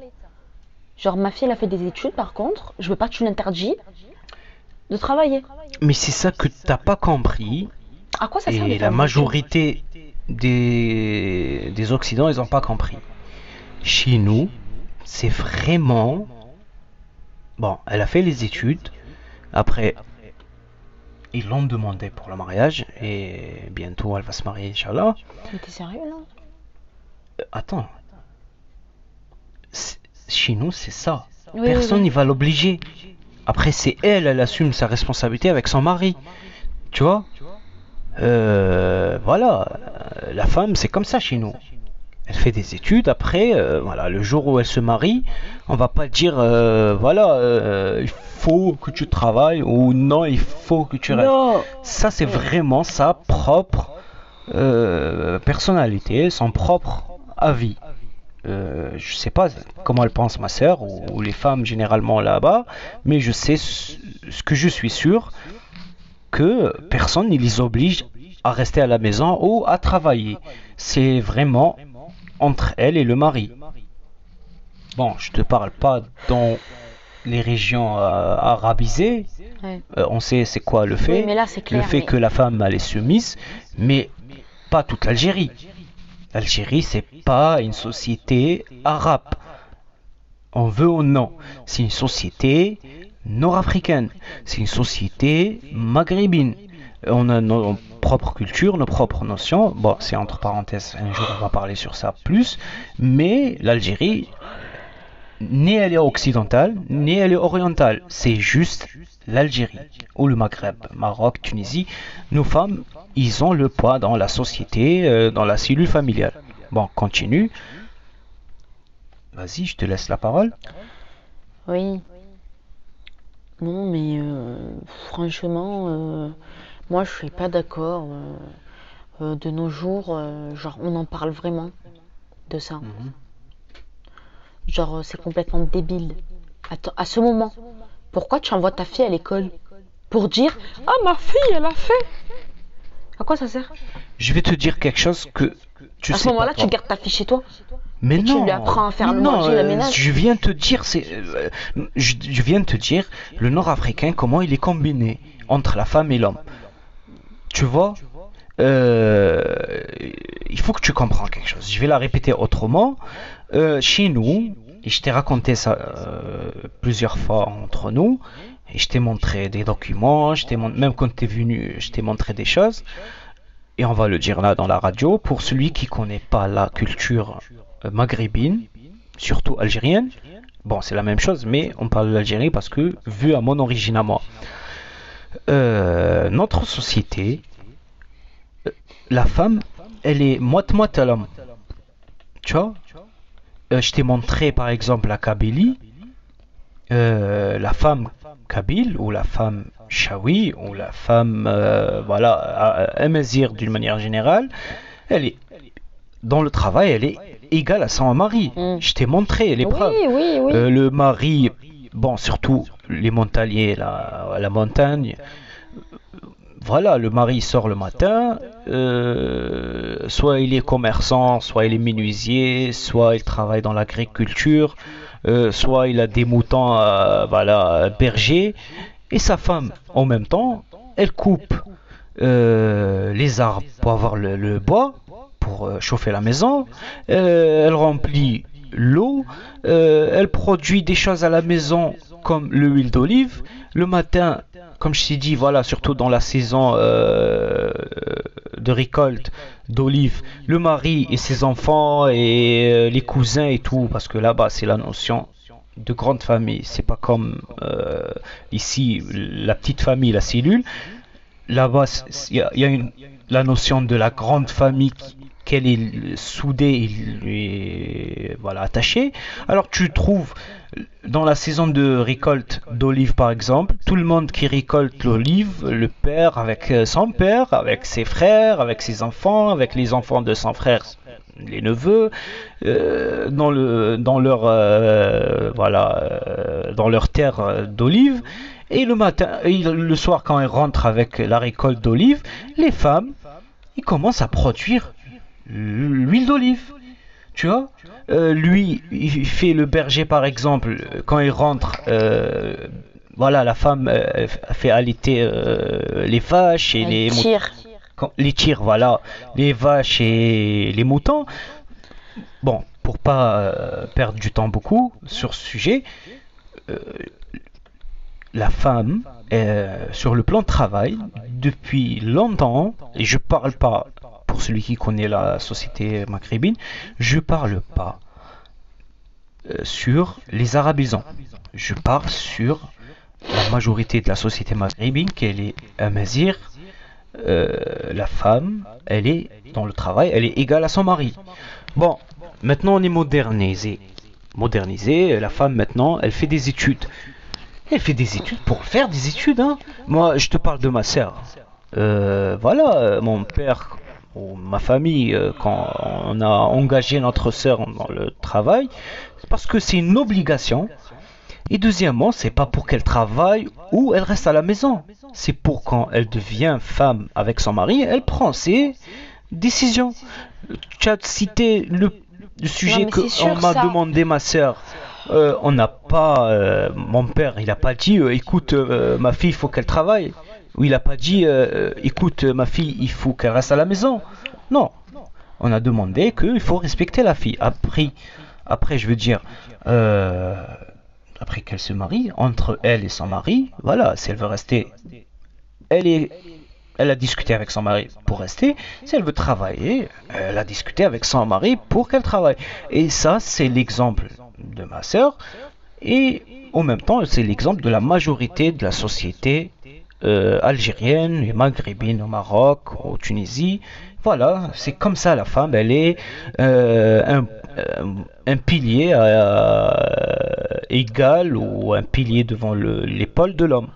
Genre, ma fille, elle a fait des études, par contre, je veux pas que tu l'interdis de travailler. Mais c'est ça que t'as pas compris. À quoi ça sert Et la majorité des, des Occidents, ils n'ont pas compris. Chez nous, c'est vraiment... Bon, elle a fait les études. Après, ils l'ont demandé pour le mariage. Et bientôt, elle va se marier, Inch'Allah. Mais t'es sérieux, là? Euh, Attends. Chez nous, c'est ça. Oui, Personne oui, n'y va l'obliger. Après, c'est elle, elle assume sa responsabilité avec son mari. Tu vois? Euh, Voilà. La femme, c'est comme ça chez nous. Elle fait des études. Après, euh, voilà, le jour où elle se marie, on va pas dire, euh, voilà, euh, il faut que tu travailles ou non, il faut que tu restes. Non Ça, c'est vraiment sa propre personnalité, son propre avis. Je sais pas comment elle pense ma sœur ou, ou les femmes généralement là-bas, mais je sais ce, ce que je suis sûr que personne ne les oblige à rester à la maison ou à travailler. C'est vraiment entre elle et le mari. Bon, je te parle pas dans les régions euh, arabisées. Ouais. Euh, on sait c'est quoi le fait Oui, mais là, c'est clair. le fait mais- que la femme elle est soumise, mais pas toute l'Algérie. L'Algérie, c'est pas une société arabe. On veut ou non. C'est une société nord-africaine. C'est une société maghrébine. On a nos propres cultures, nos propres notions. Bon, c'est entre parenthèses, un jour on va parler sur ça plus. Mais l'Algérie, ni elle est occidentale, ni elle est orientale. C'est juste l'Algérie ou le Maghreb, Maroc, Tunisie. Nos femmes, ils ont le poids dans la société, euh, dans la cellule familiale. Bon, continue. Vas-y, je te laisse la parole. Oui. Non, mais euh, franchement, euh, moi je suis pas d'accord. euh, euh, de nos jours, euh, genre on en parle vraiment de ça. Mhm. Genre c'est complètement débile. Attends, à ce moment, pourquoi tu envoies ta fille à l'école? Pour dire Ah ma fille elle a fait À quoi ça sert? Je vais te dire quelque chose que tu À sais ce moment-là, tu gardes ta fille chez toi. Mais Et tu non, lui apprends à faire le non, manger, le ménage. Je viens te dire, c'est, euh, je, je viens te dire, le Nord-Africain, comment il est combiné entre la femme et l'homme. Tu vois, euh, il faut que tu comprends quelque chose. Je vais la répéter autrement. Euh, chez nous, et je t'ai raconté ça euh, plusieurs fois entre nous, et je t'ai montré des documents, je même quand tu es venu, je t'ai montré des choses. Et on va le dire là dans la radio, pour celui qui connaît pas la culture maghrébine, surtout algérienne, bon c'est la même chose, mais on parle de l'Algérie parce que, vu à mon origine à moi, euh, notre société, euh, la femme, elle est moite-moite à l'homme. Tu vois Euh, Je t'ai montré par exemple la Kabylie, euh, la femme kabyle ou la femme chaoui ou la femme voilà a- amazigh d'une manière générale, elle est dans le travail, elle est égale à son mari. Mm. Je t'ai montré les preuves. Oui, oui, oui. Le mari, bon, surtout les montagniers, la, montagne. Voilà, le mari sort le matin, euh, soit il est commerçant, soit il est menuisier, soit il travaille dans l'agriculture, euh, soit il a des moutons, euh, voilà, berger, et sa femme, en même temps, elle coupe euh, les arbres pour avoir le, bois, pour chauffer la maison, elle remplit l'eau, elle produit des choses à la maison comme l'huile d'olive. Le matin, comme je t'ai dit, voilà, surtout dans la saison euh, de récolte d'olive, le mari et ses enfants et euh, les cousins et tout, parce que là-bas c'est la notion de grande famille, c'est pas comme euh, ici la petite famille, la cellule. Là-bas, il y a, la notion de la grande famille qui- qu'elle est soudée et voilà, attachée. Alors tu trouves dans la saison de récolte d'olive par exemple, tout le monde qui récolte l'olive, le père avec euh, son père, avec ses frères, avec ses enfants, avec les enfants de son frère, les neveux, euh, dans le dans leur euh, voilà dans terre d'olive. Et le matin, et le soir quand ils rentrent avec la récolte d'olive, les femmes, ils commencent à produire l'huile d'olive. Tu vois Euh, Lui, il fait le berger par exemple, euh, quand il rentre, euh, voilà, la femme euh, fait allaiter euh, les vaches et Elle les moutons tire. quand- les tirs, voilà, les vaches et les moutons. Bon, pour pas euh, perdre du temps beaucoup sur ce sujet, euh, la femme, euh, sur le plan de travail, depuis longtemps, et je parle pas pour celui qui connaît la société maghrébine, je parle pas euh, sur les arabisants. Je parle sur la majorité de la société maghrébine, qu'elle est amazigh, euh, la femme, elle est dans le travail, elle est égale à son mari. Bon, maintenant on est modernisé. Modernisé, la femme maintenant, elle fait des études. Elle fait des études pour faire des études, hein. Moi, je te parle de ma sœur. Euh, voilà, euh, mon père ou ma famille, euh, quand on a engagé notre sœur dans le travail, c'est parce que c'est une obligation. Et deuxièmement, c'est pas pour qu'elle travaille ou elle reste à la maison. C'est pour quand elle devient femme avec son mari, elle prend ses décisions. Tu as cité le, le sujet mais que c'est sûr, on m'a demandé ma sœur. Euh, on n'a pas, euh, mon père, il a pas dit, euh, écoute, ma fille, il faut qu'elle travaille. Ou il a pas dit, euh, écoute, ma fille, il faut qu'elle reste à la maison. Non, on a demandé qu'il faut respecter la fille. Après, après, je veux dire, euh, après qu'elle se marie, entre elle et son mari, voilà, si elle veut rester, elle est, elle a discuté avec son mari pour rester. Si elle veut travailler, elle a discuté avec son mari pour qu'elle travaille. Et ça, c'est l'exemple de ma sœur. Et en même temps, c'est l'exemple de la majorité de la société euh, algérienne et maghrébine au Maroc, au Tunisie. Voilà, c'est comme ça la femme, elle est euh, un, euh, un, pilier égal ou un pilier devant l'épaule de l'homme.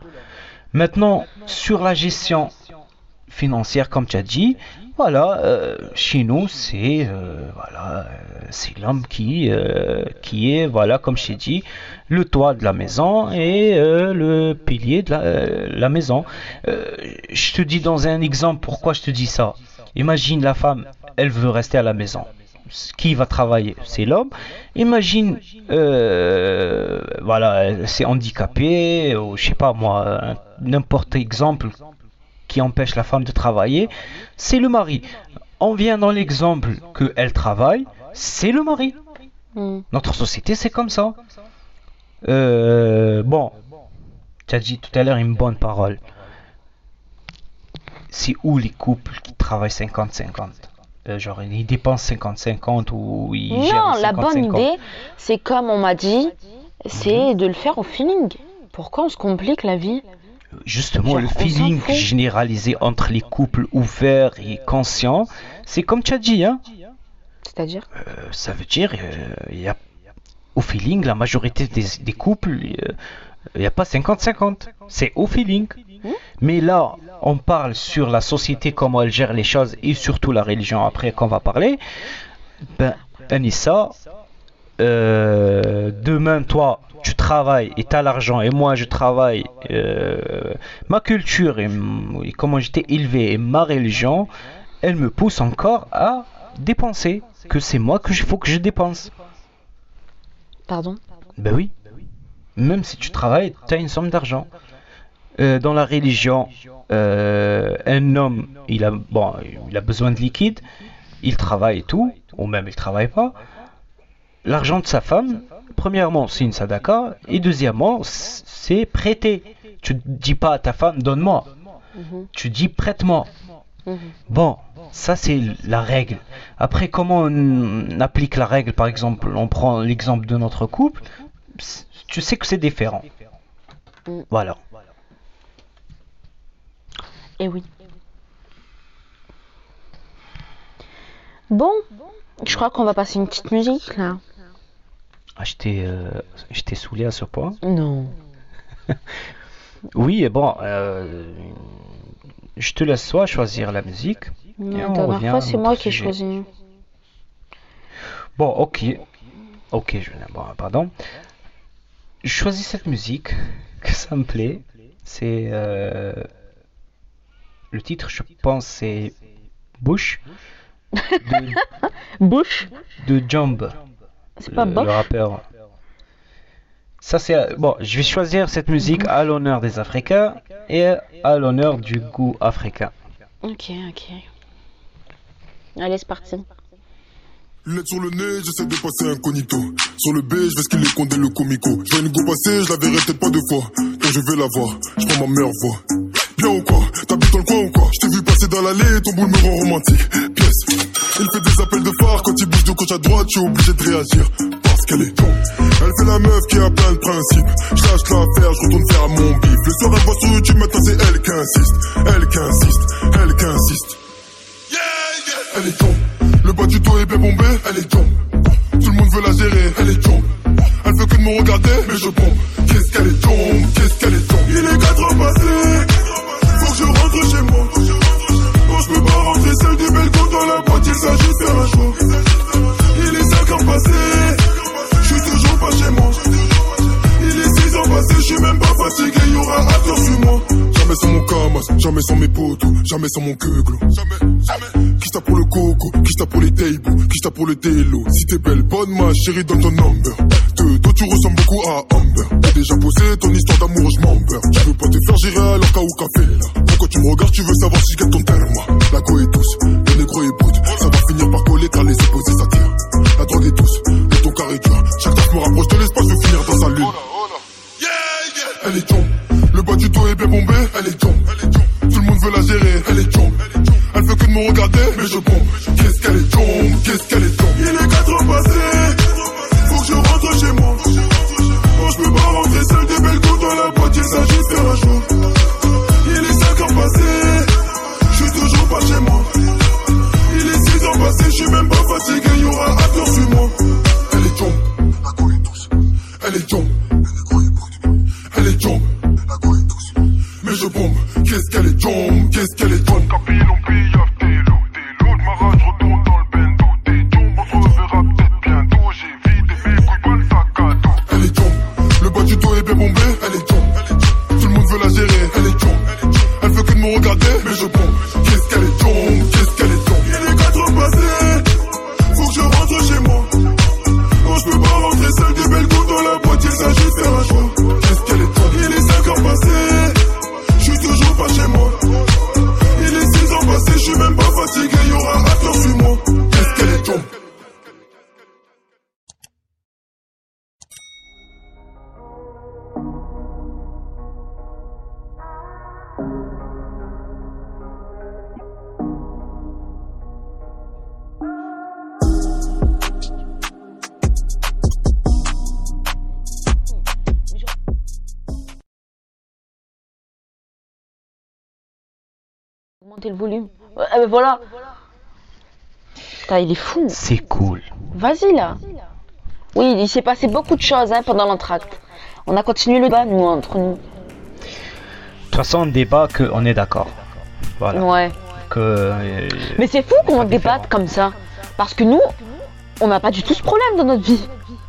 Maintenant, sur la gestion financière, comme tu as dit, voilà, euh, chez nous, c'est euh, voilà, c'est l'homme qui euh, qui est voilà, comme je t'ai dit, le toit de la maison et le pilier de la, la maison. je te dis dans un exemple pourquoi je te dis ça? Imagine la femme, elle veut rester à la maison. Qui va travailler? C'est l'homme. Imagine, voilà, c'est handicapé, ou je sais pas moi, n'importe exemple qui empêche la femme de travailler, c'est le mari. On vient dans l'exemple que elle travaille, c'est le mari. Hmm. Notre société, c'est comme ça. Euh, bon, tu as dit tout à l'heure une bonne parole. C'est où les couples qui travaillent 50-50 euh, Genre, ils dépensent 50-50 ou ils Non, la bonne idée, c'est comme on m'a dit, c'est de le faire au feeling. Pourquoi on se complique la vie? Justement le feeling généralisé entre les couples ouverts et conscients, c'est comme tu as dit, hein C'est-à-dire euh, Ça veut dire, euh, y a, au feeling, la majorité des, couples, il n'y a pas 50-50, c'est au feeling. Mais là, on parle sur la société, comment elle gère les choses et surtout la religion après qu'on va parler. Ben, Anissa, euh, demain, toi, tu travailles et tu as l'argent et moi je travaille, euh, ma culture et, comment j'étais élevé et ma religion, elle me pousse encore à dépenser. Que c'est moi que il faut que je dépense. Pardon? Ben oui. Même si tu travailles, tu as une somme d'argent. Euh, dans la religion, euh, un homme, il a, bon, il a besoin de liquide, il travaille et tout, ou même il travaille pas. L'argent de sa femme, premièrement, c'est une sadaka, et deuxièmement, c'est prêter. Tu ne dis pas à ta femme, donne-moi. Mhm. Tu dis, prête-moi. Mhm. Bon, ça c'est la règle. Après, comment on applique la règle? Par exemple, on prend l'exemple de notre couple. Tu sais que c'est différent. Mm. Voilà. Et eh oui. Bon, je crois qu'on va passer une petite musique là. Ah, euh, je t'ai saoulé à ce point Non. oui, bon, euh, je te laisse soit choisir la musique. Non, la dernière fois, c'est moi qui ai choisi. Bon, ok. Ok, je bon, pardon. Je choisis cette musique, que ça me plaît. C'est. Euh, le titre, je pense, c'est Bush. Bush? De Jump. C'est pas Le rappeur. Ça c'est bon. Je vais choisir cette musique à l'honneur des Africains et à l'honneur du goût africain. Ok, ok. Allez, c'est parti. Lunettes sur le nez, j'essaie de passer incognito. Sur le B, je vais ce qu'il est condé le comico. Je une go passer, je la verrai peut-être pas deux fois. Quand je vais la voir, je prends ma meilleure voix. T'habites dans le coin ou quoi? Je t'ai vu passer dans l'allée, ton boule me rend romantique. Pièce. Il fait des appels de phare, quand il bouge de gauche à droite, tu es obligé de réagir. Parce qu'elle est. Elle fait la meuf qui a plein de principes. Je lâche l'affaire, je retourne faire mon bif. Le soir, elle voit sur YouTube, maintenant c'est elle qui insiste. Elle qui insiste, elle qui insiste. Yeah, yeah. Elle est con. Le bas du dos est bien bombé, elle est tombe. Tout le monde veut la gérer, elle est tombe. Elle veut que de me regarder, mais je bombe. Qu'est-ce qu'elle est tombe, qu'est-ce qu'elle est tombe. Il est 4 ans passés, je rentre chez moi. Non, je peux pas rentrer seul du balcon dans la boîte, il s'agit de choix. Il est 5 ans passés, je suis toujours pas chez moi. Il est 6 ans passés, je suis même pas fatigué, y aura tour sur moi. Jamais sans mon camas, jamais sans mes potos, jamais sans mon queuglo. Jamais, jamais. Qui pour le coco, qui pour les tables, qui pour le télo. Si t'es belle, bonne ma chérie, donne ton number. De toi tu ressembles beaucoup à Amber. T'as déjà posé ton histoire d'amour, je m'en Tu veux pas te faire gérer alors qu'à au café là. Pourquoi tu me regardes, tu veux savoir si je ton terme. La go est douce, le négro est brut. Ça va finir par coller car les opposés s'attirent. La je. Qu'est-ce qu'elle est tombe, qu'est-ce qu'elle est volume. Voilà. Putain, il est fou. C'est cool. Vas-y là. Oui, il s'est passé beaucoup de choses hein, pendant l'entracte. On a continué le débat, nous, entre nous. De toute façon, on débat qu'on est d'accord. Voilà. Ouais. Que, euh, Mais c'est fou qu'on débatte comme ça. Parce que nous, on n'a pas du tout ce problème dans notre vie.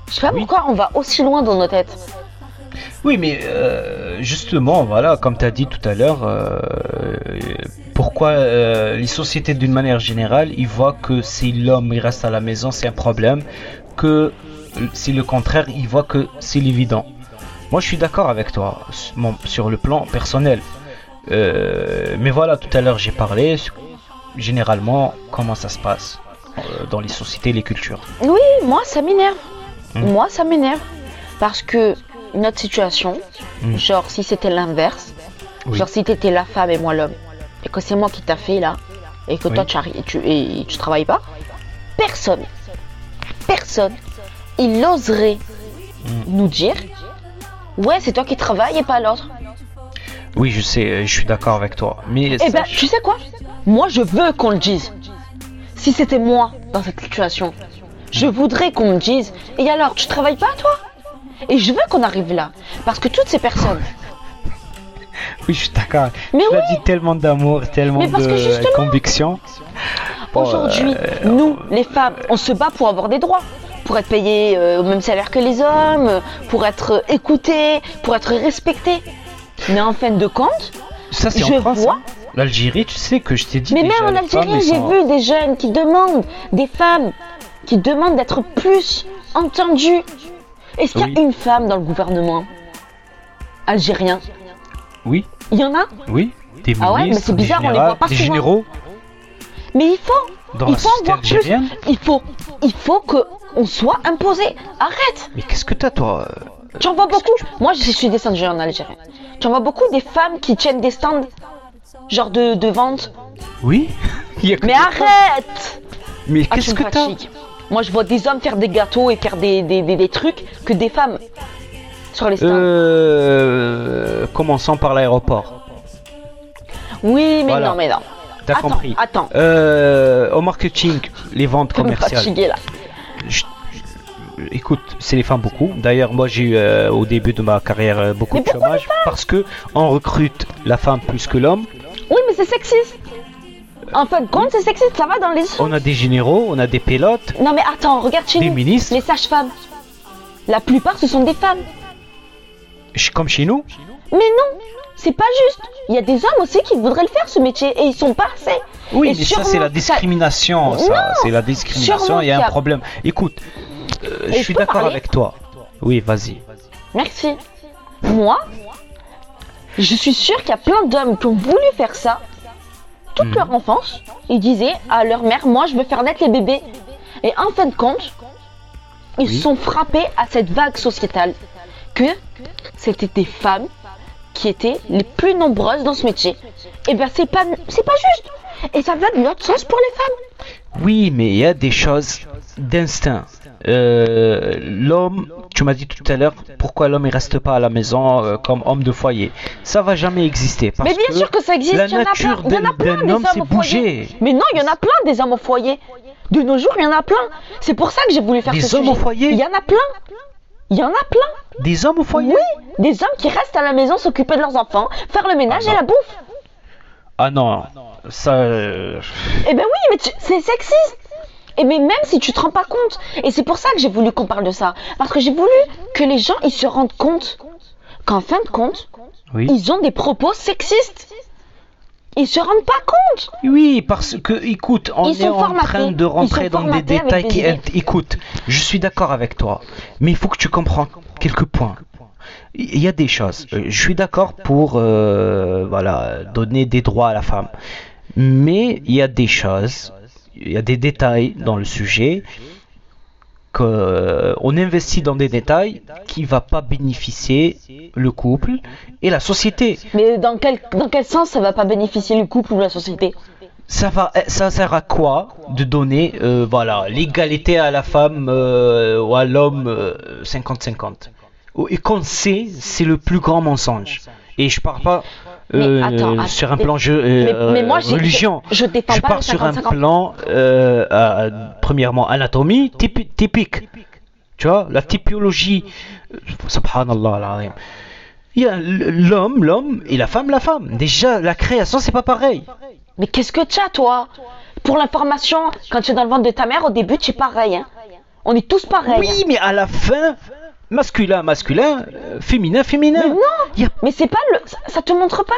Je sais pas Oui. pourquoi on va aussi loin dans nos têtes. Oui, mais euh, justement, voilà, comme tu as dit tout à l'heure, euh, pourquoi euh, les sociétés d'une manière générale, ils voient que si l'homme il reste à la maison, c'est un problème, que si le contraire, ils voient que c'est l'évident. Moi, je suis d'accord avec toi mon- sur le plan personnel. Euh, mais voilà, tout à l'heure, j'ai parlé généralement comment ça se passe euh, dans les sociétés et les cultures. Oui, moi ça m'énerve. Hmm. Moi ça m'énerve. Parce que notre situation, Hmm. genre si c'était l'inverse, Oui. genre si t'étais la femme et moi l'homme, et que c'est moi qui t'a fait là, et que Oui. toi tu, et tu travailles pas, personne, personne, il oserait Hmm. nous dire, ouais c'est toi qui travailles et pas l'autre. Oui, je sais, euh, je suis d'accord avec toi. Mais Eh ben, tu sais quoi? Moi, je veux qu'on le dise. Si c'était moi dans cette situation, je voudrais qu'on me dise. Et alors, tu travailles pas, toi? Et je veux qu'on arrive là. Parce que toutes ces personnes. Oui, je suis d'accord. Mais tu oui as dit tellement d'amour, tellement Mais parce de que justement- conviction. Bon, Aujourd'hui, euh, nous, les femmes, on se bat pour avoir des droits. Pour être payées euh, au même salaire que les hommes, pour être euh, écoutées, pour être respectées. Mais en fin de compte, ça je en France. vois- hein. L'Algérie, tu sais que je t'ai dit. Mais déjà, même en Algérie, j'ai sont- vu des jeunes qui demandent, des femmes qui demandent d'être plus entendues. Est-ce qu'il y a Oui. une femme dans le gouvernement? Algérien Oui, Il y en a oui. Des Ah ouais, mais c'est des bizarre, on les généraux- voit pas Des souvent. généraux Mais il faut, dans il la faut en société voir plus. algérienne. Il faut, il faut que on soit imposé. Arrête Mais qu'est-ce que t'as, toi euh, Tu en vois beaucoup Moi, je suis descendue en Algérie. Tu en vois beaucoup des femmes qui tiennent des stands, genre de, de vente. Oui Il y a que Mais arrête Mais Ah, qu'est-ce que t'as fatigues. Moi, je vois des hommes faire des gâteaux et faire des, des, des- des trucs que des femmes sur les stands. Euh. Commençons par l'aéroport. oui, mais voilà. non, mais non. T'as attends, compris. attends. Euh, au marketing, les ventes commerciales. là. Je- Écoute, c'est les femmes beaucoup. D'ailleurs, moi j'ai eu euh, au début de ma carrière euh, beaucoup Mais de chômage parce que on recrute la femme plus que l'homme. Oui, mais c'est sexiste. En fin de compte, c'est sexiste, ça va dans les. On a des généraux, on a des pilotes, Non, mais attends, regarde chez des nous. ministres, Les sages-femmes. La plupart, ce sont des femmes. Comme chez nous. Mais non, c'est pas juste. Il y a des hommes aussi qui voudraient le faire ce métier et ils sont pas assez. Oui, Et mais ça c'est la discrimination. Ça, c'est la discrimination. Il y a un problème. Écoute, euh, je suis d'accord avec toi. Oui, vas-y. Merci. Moi, je suis sûre qu'il y a plein d'hommes qui ont voulu faire ça toute Mhm. leur enfance. Ils disaient à leur mère, moi je veux faire naître les bébés. Et en fin de compte, ils Oui. sont frappés à cette vague sociétale que c'était des femmes qui étaient les plus nombreuses dans ce métier. Et ben c'est pas c'est pas juste. Et ça va de l'autre sens pour les femmes. Oui, mais il y a des choses d'instinct. euh, l'homme, tu m'as dit tout à l'heure, pourquoi l'homme il reste pas à la maison euh, comme homme de foyer? Ça va jamais exister. Parce Mais bien que sûr que ça existe, La il y en a nature d'un- homme, c'est bouger. Mais non, il y en a plein des hommes au foyer. De nos jours, il y en a plein. C'est pour ça que j'ai voulu faire Des ce hommes sujet. au foyer? Il y en a plein. Il y en a plein. Des hommes au foyer Oui, des hommes qui restent à la maison s'occuper de leurs enfants, faire le ménage Ah et la bouffe. Ah non, ça. euh, Eh ben oui, mais tu- c'est sexiste. Et mais même si tu te rends pas compte. Et c'est pour ça que j'ai voulu qu'on parle de ça. Parce que j'ai voulu que les gens ils se rendent compte qu'en fin de compte, Oui. ils ont des propos sexistes. Ils se rendent pas compte. Oui, parce que, écoute, on Ils est en formatés. train de rentrer dans des détails qui. Écoute, je suis d'accord avec toi, mais il faut que tu comprends quelques points. Il y a des choses. Euh, Je suis d'accord pour, euh, voilà, donner des droits à la femme, mais il y a des choses, il y a des détails dans le sujet euh, on investit dans des détails qui va pas bénéficier le couple et la société. Mais dans quel, dans quel sens ça va pas bénéficier le couple ou la société? Ça va, eh, ça sert à quoi? De donner, euh, voilà, l'égalité à la femme euh, ou à l'homme euh, 50-50 Oh, Et qu'on sait, c'est le plus grand mensonge. Et je parle pas Mais euh, attends, attends, sur un plan jeu, mais- euh, mais moi, religion. je défends je pars sur un 50-50. plan, euh, premièrement, anatomie typi- typique. Tu vois, la typologie. euh, Subhanallah. Il y a l'homme, l'homme, et la femme, la femme. Déjà, la création, c'est pas pareil. Mais qu'est-ce que tu as, toi? Pour l'information, quand tu es dans le ventre de ta mère, au début, tu es pareil. hein. On est tous pareils. Oui, mais à la fin, masculin, masculin, euh, féminin, féminin. Mais non Il y a- Mais c'est pas le. Ça, ça te montre pas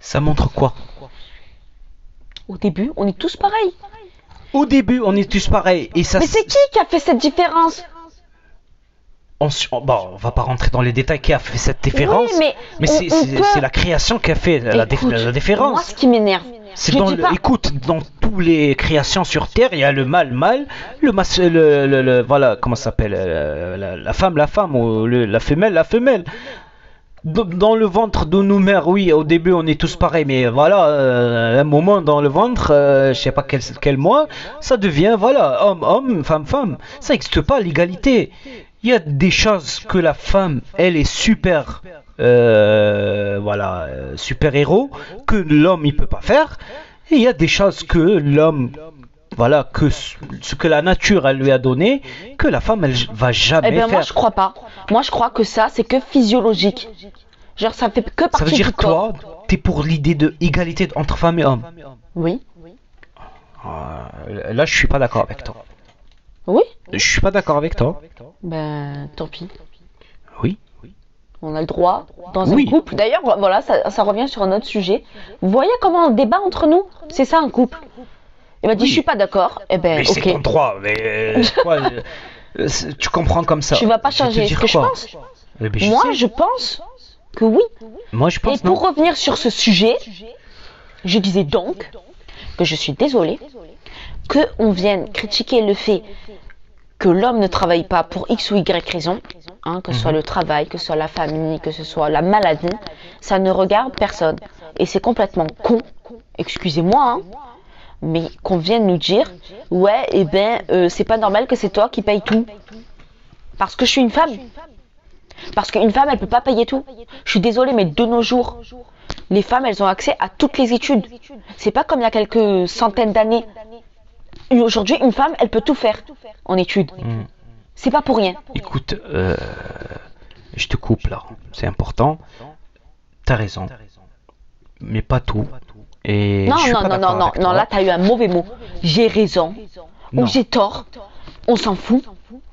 Ça montre quoi? Au début, on est tous pareils. Au début, on est tous pareils. Et ça, Mais c'est qui qui a fait cette différence? On, bon, on va pas rentrer dans les détails qui a fait cette différence. Oui, mais c'est peut- la création qui a fait la, Écoute, la Moi, ce qui m'énerve, C'est dans le- écoute, dans toutes les créations sur Terre, il y a le mâle, mâle, le, mas- le, le- le- voilà, comment s'appelle, euh, la, la femme, la femme, ou la femelle, la femelle. Dans- Dans le ventre de nos mères, oui, au début on est tous pareils, mais voilà, euh, à un moment dans le ventre, euh, je sais pas quel, quel mois, ça devient, voilà, homme, homme, femme, femme. Ça n'existe pas, l'égalité. Il y a des choses que la femme, elle est super, euh, voilà, euh, super héros, que l'homme il peut pas faire. Et il y a des choses que l'homme, voilà, que ce que la nature elle lui a donné, que la femme elle va jamais Eh bien, faire. moi, je crois pas. Moi, je crois que ça, c'est que physiologique. Genre, ça fait que partie Ça veut dire du toi, t'es pour l'idée de égalité entre femmes et hommes? Oui. Euh, là, je suis pas d'accord avec toi. Oui. Je suis pas d'accord avec toi. Ben, tant pis. Oui. On a le droit dans Oui. un couple. D'ailleurs, voilà, ça, ça revient sur un autre sujet. Vous voyez comment on débat entre nous? C'est ça un couple? Il m'a dit, Oui. je suis pas d'accord. Eh ben, Mais c'est ton ok. droit. Mais euh, quoi, euh, euh, c'est- tu comprends comme ça. Tu vas pas Je vais te changer ce dire que je quoi? pense? Eh ben, je Moi, sais. je pense que oui. Moi, je Et pense pour revenir sur ce sujet, je disais donc que je suis désolée que on vienne critiquer le fait que l'homme ne travaille pas pour X ou Y raison, hein, que ce soit le travail, que ce soit la famille, que ce soit la maladie, ça ne regarde personne. Et c'est complètement con, excusez-moi, hein, mais qu'on vienne nous dire, ouais, eh ben, euh, c'est pas normal que c'est toi qui paye tout. Parce que je suis une femme. Parce qu'une femme, elle peut pas payer tout. Je suis désolée, mais de nos jours, les femmes, elles ont accès à toutes les études. C'est pas comme il y a quelques centaines d'années. Aujourd'hui, une femme, elle peut tout faire en études. Mm. C'est pas pour rien. Écoute, euh, je te coupe là. C'est important. T'as raison. Mais pas tout. Et Non, je non, pas non, non, non, non, là, t'as eu un mauvais mot. J'ai raison. Ou j'ai tort. On s'en fout.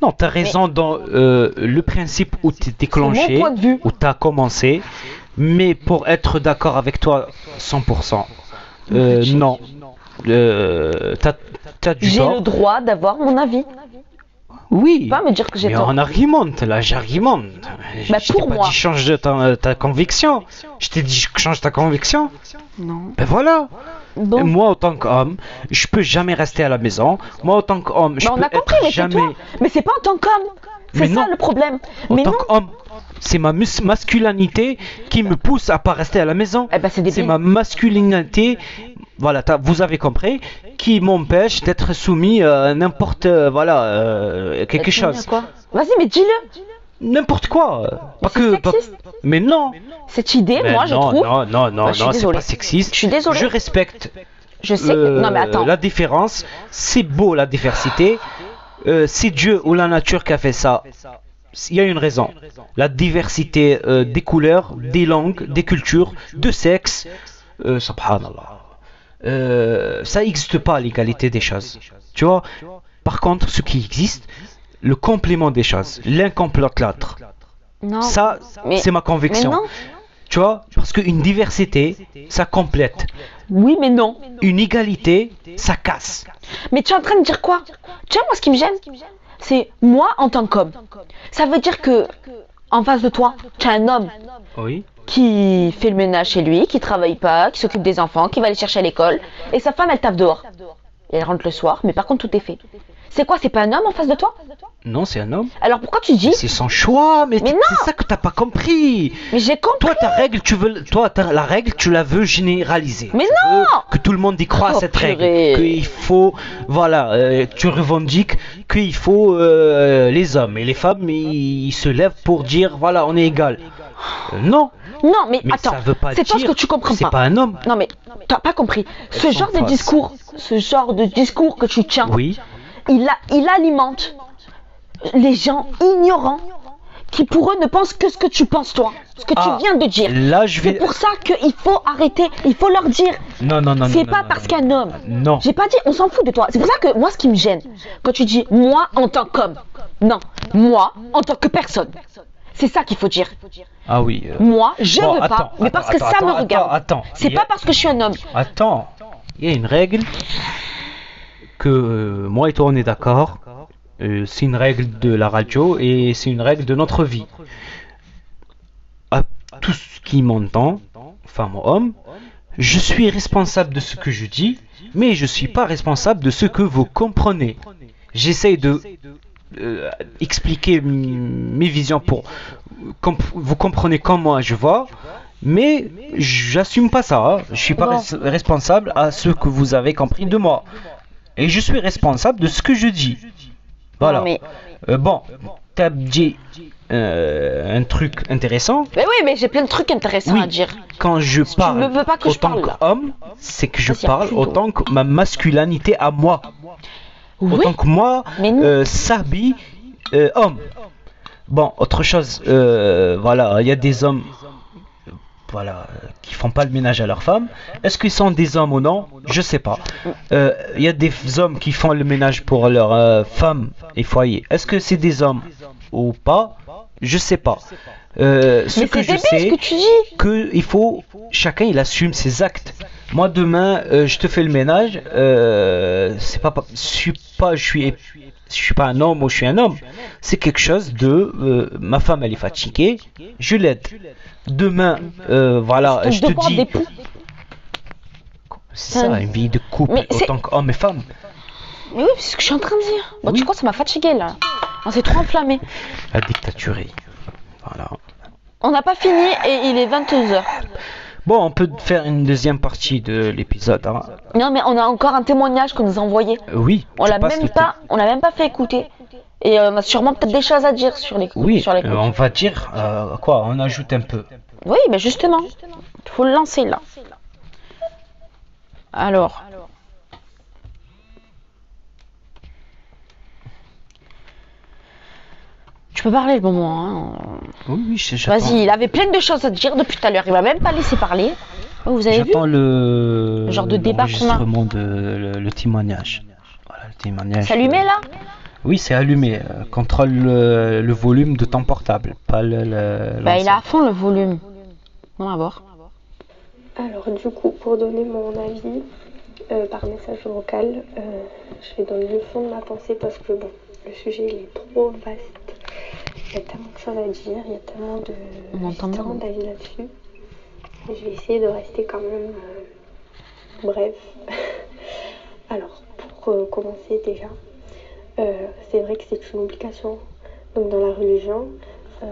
Non, t'as raison dans euh, le principe où t'es déclenché, où t'as commencé, mais pour être d'accord avec toi 100%, euh, non. Euh, t'as, du J'ai le droit d'avoir mon avis. Oui. Pas me dire que j'ai Mais tort. on argumente, là, j'argumente. Bah, je pour pas moi. dit change de ta, ta conviction. Je t'ai dit change ta conviction. Non. Ben voilà. Bon. Et Moi, en tant qu'homme, je peux jamais rester à la maison. Moi, en tant qu'homme, je Bah, on peux a compris, être mais c'est jamais. toi. Mais c'est pas en tant qu'homme. Mais C'est ça non. le problème. En Mais tant qu'homme, C'est ma masculinité qui me pousse à pas rester à la maison. Eh ben, c'est ma masculinité, voilà, vous avez compris, qui m'empêche d'être soumis à n'importe, euh, voilà, euh, quelque chose. Vas-y, mais dis-le. N'importe quoi. euh, Pas que. pas-. Mais non. Cette idée, Mais moi, je non, trouve. Non, non, non, Bah, je suis non, c'est pas sexiste. Je suis désolée. Je respecte Je sais. Non, mais attends. la différence. C'est beau la diversité. Euh, c'est Dieu ou la nature qui a fait ça. Il y a une raison. La diversité euh, des couleurs, des langues, des cultures, de sexe. Euh, subhanallah. Euh, ça n'existe pas l'égalité des choses. Tu vois? Par contre, ce qui existe, le complément des choses. L'un complète l'autre. Ça, c'est ma mais conviction. non. Tu vois? Parce qu'une diversité, ça complète. Oui, mais non. Une égalité, ça casse. Mais tu es en train de dire quoi? Tu vois, moi, ce qui me gêne, c'est moi en tant qu'homme. Ça veut dire que, en face de toi, tu as un homme Oui. qui fait le ménage chez lui, qui travaille pas, qui s'occupe des enfants, qui va les chercher à l'école, et sa femme, elle tape dehors. Et elle rentre le soir, mais par contre, tout est fait. C'est quoi C'est pas un homme en face de toi Non, c'est un homme. Alors pourquoi tu dis C'est son choix, mais, c'est ça que t'as pas compris. Mais j'ai compris. Toi, ta règle, tu veux, toi, la règle, tu la veux généraliser. Mais Tu non Que tout le monde y croit à Oh, cette purée. règle. Qu'il faut, voilà, euh, tu revendiques qu'il faut euh, les hommes et les femmes, ils, ils se lèvent pour dire, voilà, on est égal. Euh, non, Non, mais, mais attends. ça veut pas C'est dire. toi ce que tu comprends C'est pas. pas un homme. Non mais t'as pas compris. Ce genre de discours, ce genre de discours que tu tiens, Oui. Il, a, il alimente les gens ignorants qui pour eux ne pensent que ce que tu penses toi, ce que Ah, tu viens de dire. Là, je C'est pour ça qu'il faut arrêter, il faut leur dire. Non, non, non. C'est pas non, parce qu'un homme. Non. J'ai pas dit, on s'en fout de toi. C'est pour ça que moi, ce qui me gêne, quand tu dis moi en tant qu'homme, non, moi en tant que personne. C'est ça qu'il faut dire. Ah oui. euh, Moi, je Bon, veux pas, mais attends, parce que attends, ça me regarde. attends, C'est pas parce que je suis un homme. Attends, il y a une règle que euh, moi et toi on est d'accord. Euh, c'est une règle de la radio et c'est une règle de notre vie. À tous qui m'entend, femme ou homme, je suis responsable de ce que je dis, mais je suis pas responsable de ce que vous comprenez. J'essaye de euh, expliquer mes visions pour comp- vous comprenez comme moi je vois, mais j'assume pas ça. hein. Je suis pas res- responsable à ce que vous avez compris de moi, et je suis responsable de ce que je dis. Voilà. Non, mais- Euh, bon, t'as dit euh, un truc intéressant. Mais oui, mais j'ai plein de trucs intéressants Oui. à dire. Quand je tu parle ne veux pas que autant qu'homme, c'est que je parle autant que ma masculinité à moi. Oui, Autant que moi, euh, Sabi, euh, homme. Bon, autre chose, euh, voilà, il y a des hommes, voilà, euh, qui font pas le ménage à leur femme. Est-ce qu'ils sont des hommes ou non? Je sais pas. Euh, Il y a des hommes qui font le ménage pour leur euh, femme et foyer. Est-ce que c'est des hommes ou pas? Je sais pas. Euh, ce mais que je sais, ce que tu dis. que il faut chacun il assume ses actes. Moi demain euh, je te fais le ménage, euh, c'est pas pas- je suis pas je suis je suis pas un homme ou je suis un homme. C'est quelque chose de euh, ma femme elle est fatiguée, je l'aide. Demain euh, voilà, je te dis c'est ça une vie de couple Mais autant qu'homme et femme. Mais oui, c'est ce que je suis en train de dire. Bon, Oui. tu crois, ça m'a fatigué là. On s'est trop enflammé. La dictaturie. Voilà. On n'a pas fini et il est 22h. Bon, on peut faire une deuxième partie de l'épisode. hein. Non, mais on a encore un témoignage qu'on nous a envoyé. Euh, Oui. On l'a même pas, on l'a même pas fait écouter. Et euh, on a sûrement peut-être des choses à dire sur les Oui, sur les euh, on va dire euh, quoi On ajoute un peu. Oui, mais justement, faut le lancer là. Alors. Tu peux parler le moment. Hein. Oui, oui, je- j'attends. Vas-y, il avait plein de choses à dire depuis tout à l'heure. Il m'a même pas laissé parler. Oh, vous avez vu J'attends le, Le genre de débat qu'on a. de le, le témoignage. Voilà, le témoignage. C'est allumé euh, là? Oui, c'est allumé. Euh, contrôle le, le volume de ton portable, pas le. le- Bah, il a à fond le volume. On va voir. Alors du coup, pour donner mon avis euh, par message vocal, euh, je vais donner le fond de ma pensée parce que bon, le sujet il est trop vaste. Il y a tellement de choses à dire, il y a tellement de On entend tellement d'avis là-dessus. Je vais essayer de rester quand même euh, bref. Alors, pour euh, commencer déjà, euh, c'est vrai que c'est une obligation donc dans la religion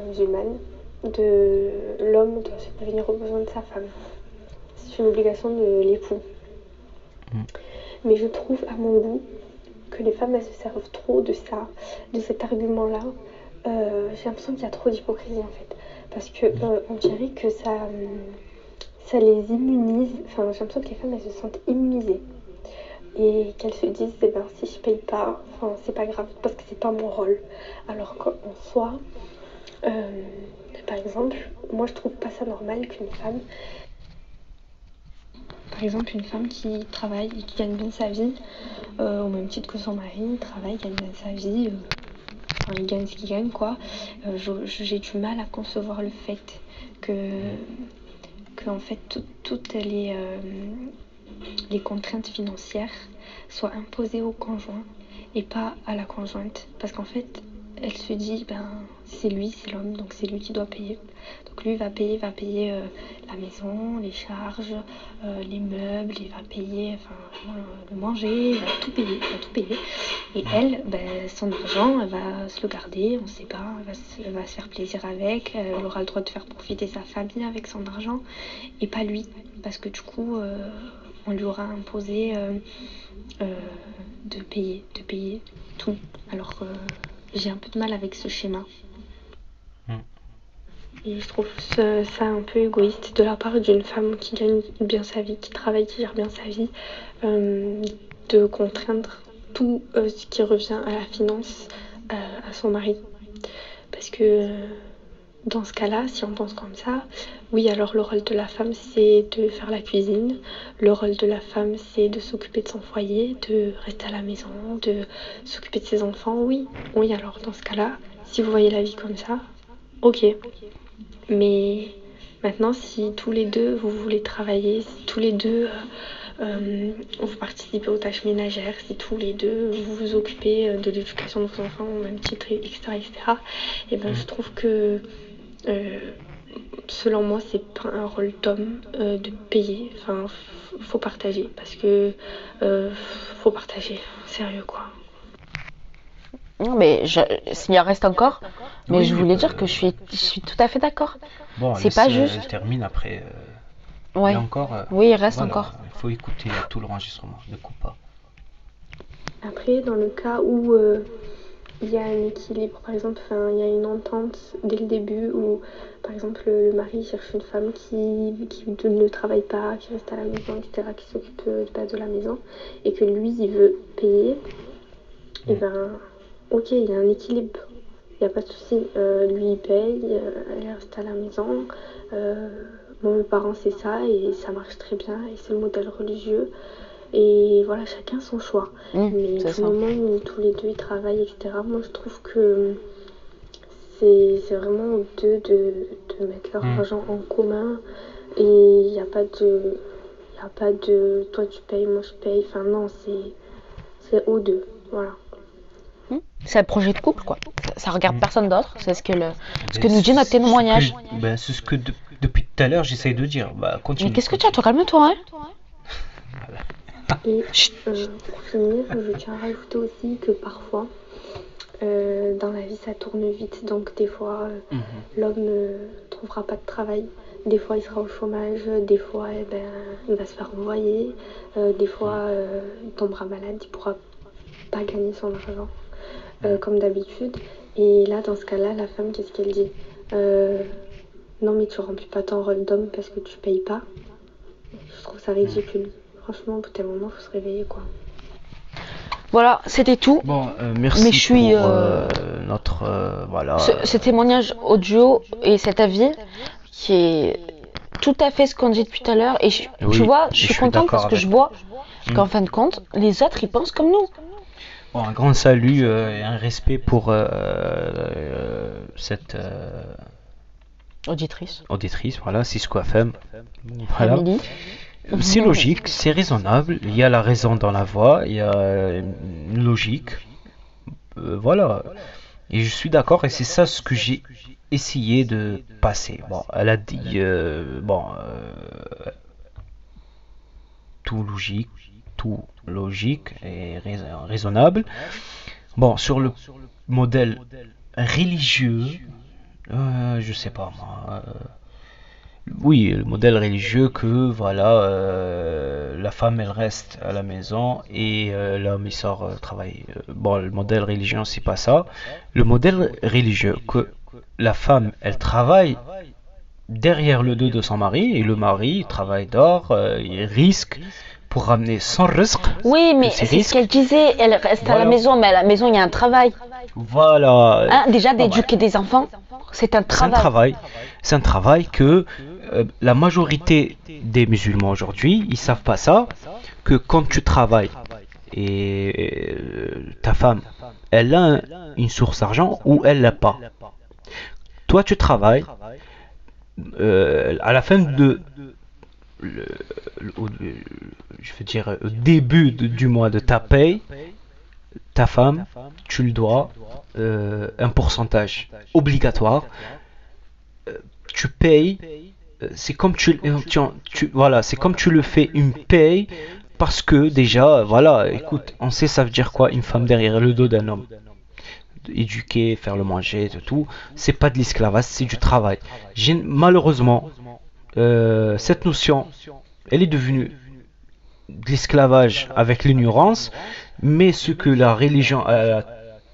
musulmane de l'homme doit subvenir aux besoins de sa femme. C'est une obligation de l'époux. Mm. Mais je trouve à mon goût que les femmes elles se servent trop de ça, de cet argument-là. Euh, J'ai l'impression qu'il y a trop d'hypocrisie en fait. Parce que euh, on dirait que ça, euh, ça les immunise. Enfin, j'ai l'impression que les femmes elles se sentent immunisées. Et qu'elles se disent, eh ben, si je paye pas, enfin, c'est pas grave parce que c'est pas mon rôle. Alors qu'en soi, euh, par exemple, moi je trouve pas ça normal qu'une femme, par exemple, une femme qui travaille et qui gagne bien sa vie, euh, au même titre que son mari, travaille, gagne bien sa vie, enfin, il gagne ce qu'il gagne, quoi. Euh, J'ai du mal à concevoir le fait que, en fait, tout- toutes les, euh, les contraintes financières soient imposées au conjoint et pas à la conjointe. Parce qu'en fait, elle se dit, ben, c'est lui, c'est l'homme, donc c'est lui qui doit payer. Donc lui va payer, va payer euh, la maison, les charges, euh, les meubles, il va payer, enfin, le manger, il va tout payer, il va tout payer. Et elle, ben, son argent, elle va se le garder, on sait pas, elle va, se, elle va se faire plaisir avec, elle aura le droit de faire profiter sa famille avec son argent, et pas lui, parce que du coup, euh, on lui aura imposé de payer, de payer tout. Alors j'ai un peu de mal avec ce schéma. Et je trouve ça, un peu égoïste de la part d'une femme qui gagne bien sa vie, qui travaille, qui gère bien sa vie, euh, de contraindre tout euh, ce qui revient à la finance euh, à son mari. Parce que dans ce cas-là, si on pense comme ça, oui, alors le rôle de la femme, c'est de faire la cuisine. Le rôle de la femme, c'est de s'occuper de son foyer, de rester à la maison, de s'occuper de ses enfants. Oui, oui, alors dans ce cas-là, si vous voyez la vie comme ça, ok. Mais maintenant, si tous les deux, vous voulez travailler, si tous les deux, euh, euh, vous participez aux tâches ménagères, si tous les deux, vous vous occupez euh, de l'éducation de vos enfants au même titre, etc., etc., et ben, je trouve que, euh, selon moi, c'est pas un rôle d'homme euh, de payer. Enfin, faut partager, parce que euh, faut partager, sérieux, quoi. Non, mais je- s'il y en reste encore, mais Oui, je voulais euh, dire que je suis, je suis tout à fait d'accord. Bon, C'est pas euh, juste. Elle termine après. euh, Ouais. il y a encore. euh, Oui, il reste voilà, encore. Il faut écouter tout l'enregistrement. Ne coupe pas. Après, dans le cas où euh, il y a un équilibre, par exemple, enfin, il y a une entente dès le début où, par exemple, le mari cherche une femme qui, qui ne travaille pas, qui reste à la maison, etc., qui s'occupe euh, bah, de la maison, et que lui, il veut payer, et ben, ok, il y a un équilibre. Il n'y a pas de souci. Euh, lui, il paye, euh, elle reste à la maison. Euh, bon, mes parents, c'est ça, et ça marche très bien, et c'est le modèle religieux. Et voilà, chacun son choix. Mmh, Mais du moment où tous les deux ils travaillent, etc., moi je trouve que c'est c'est vraiment aux deux de, de mettre leur Mm. argent en commun. Et il n'y a pas de. Il a pas de toi tu payes, moi je paye. Enfin, non, c'est c'est aux deux. Voilà. C'est un projet de couple, quoi. Ça, ça regarde Mm. personne d'autre. C'est ce que, le... ce que nous dit notre c'est ce témoignage. que- ben, c'est ce que de- depuis tout à l'heure j'essaye de dire. Bah, continue. Mais qu'est-ce que tu as Toi, calme-toi, hein Et euh, pour finir, je tiens à rajouter aussi que parfois, euh, dans la vie, ça tourne vite. Donc, des fois, euh, Mhm. l'homme ne trouvera pas de travail. Des fois, il sera au chômage. Des fois, eh ben, il va se faire envoyer. Euh, des fois, euh, il tombera malade. Il pourra pas gagner son argent euh, comme d'habitude. Et là, dans ce cas-là, la femme, qu'est-ce qu'elle dit? Euh, Non, mais tu remplis pas ton rôle d'homme parce que tu payes pas. Je trouve ça ridicule. Franchement, au bout d'un moment, faut se réveiller, quoi. Voilà, c'était tout. Bon, euh, merci Mais je suis, pour euh, euh, notre euh, voilà. Ce, ce témoignage audio et cet avis qui est tout à fait ce qu'on dit depuis tout à l'heure. Et je- Oui, tu vois, je suis suis contente parce que je vois qu'en fin de compte, les autres, ils pensent comme nous. Bon, un grand salut euh, et un respect pour euh, euh, cette Auditrice. auditrice, voilà, Cisco FM. Voilà. C'est logique, c'est raisonnable. Il y a la raison dans la voix, il y a une logique. Voilà. Et je suis d'accord, et c'est ça ce que j'ai essayé de passer. Bon, elle a dit, bon, tout logique, logique et rais- raisonnable. Bon, sur le modèle religieux, Euh, je sais pas moi. Euh, oui, le modèle religieux que voilà, euh, la femme elle reste à la maison et l'homme il sort travailler. Bon, le modèle religieux c'est pas ça. Le modèle religieux que la femme elle travaille derrière le dos de son mari et le mari il travaille dehors, il risque pour ramener son risque. Oui, mais C'est ce qu'elle disait. Elle reste à la maison, mais à la maison, il y a un travail. Voilà. Hein, déjà, d'éduquer des enfants, c'est un C'est un travail. travail. C'est un travail que euh, la majorité des musulmans aujourd'hui, ils savent pas ça, que quand tu travailles et euh, ta femme, elle a un- une source d'argent ou elle l'a pas. Toi, tu travailles. euh, à la fin de le- je veux dire au début de- du mois de ta paye, ta femme, tu le dois euh, un pourcentage obligatoire. Euh, tu payes, euh, c'est comme tu, euh, tu, tu- voilà, c'est comme tu le fais une paye parce que déjà, voilà, écoute, on sait ça veut dire quoi une femme derrière le dos d'un homme. Éduquer, faire le manger, tout, tout, c'est pas de l'esclavage, c'est du travail. Malheureusement, euh, cette notion, elle est devenue de l'esclavage avec l'ignorance, mais ce que la religion a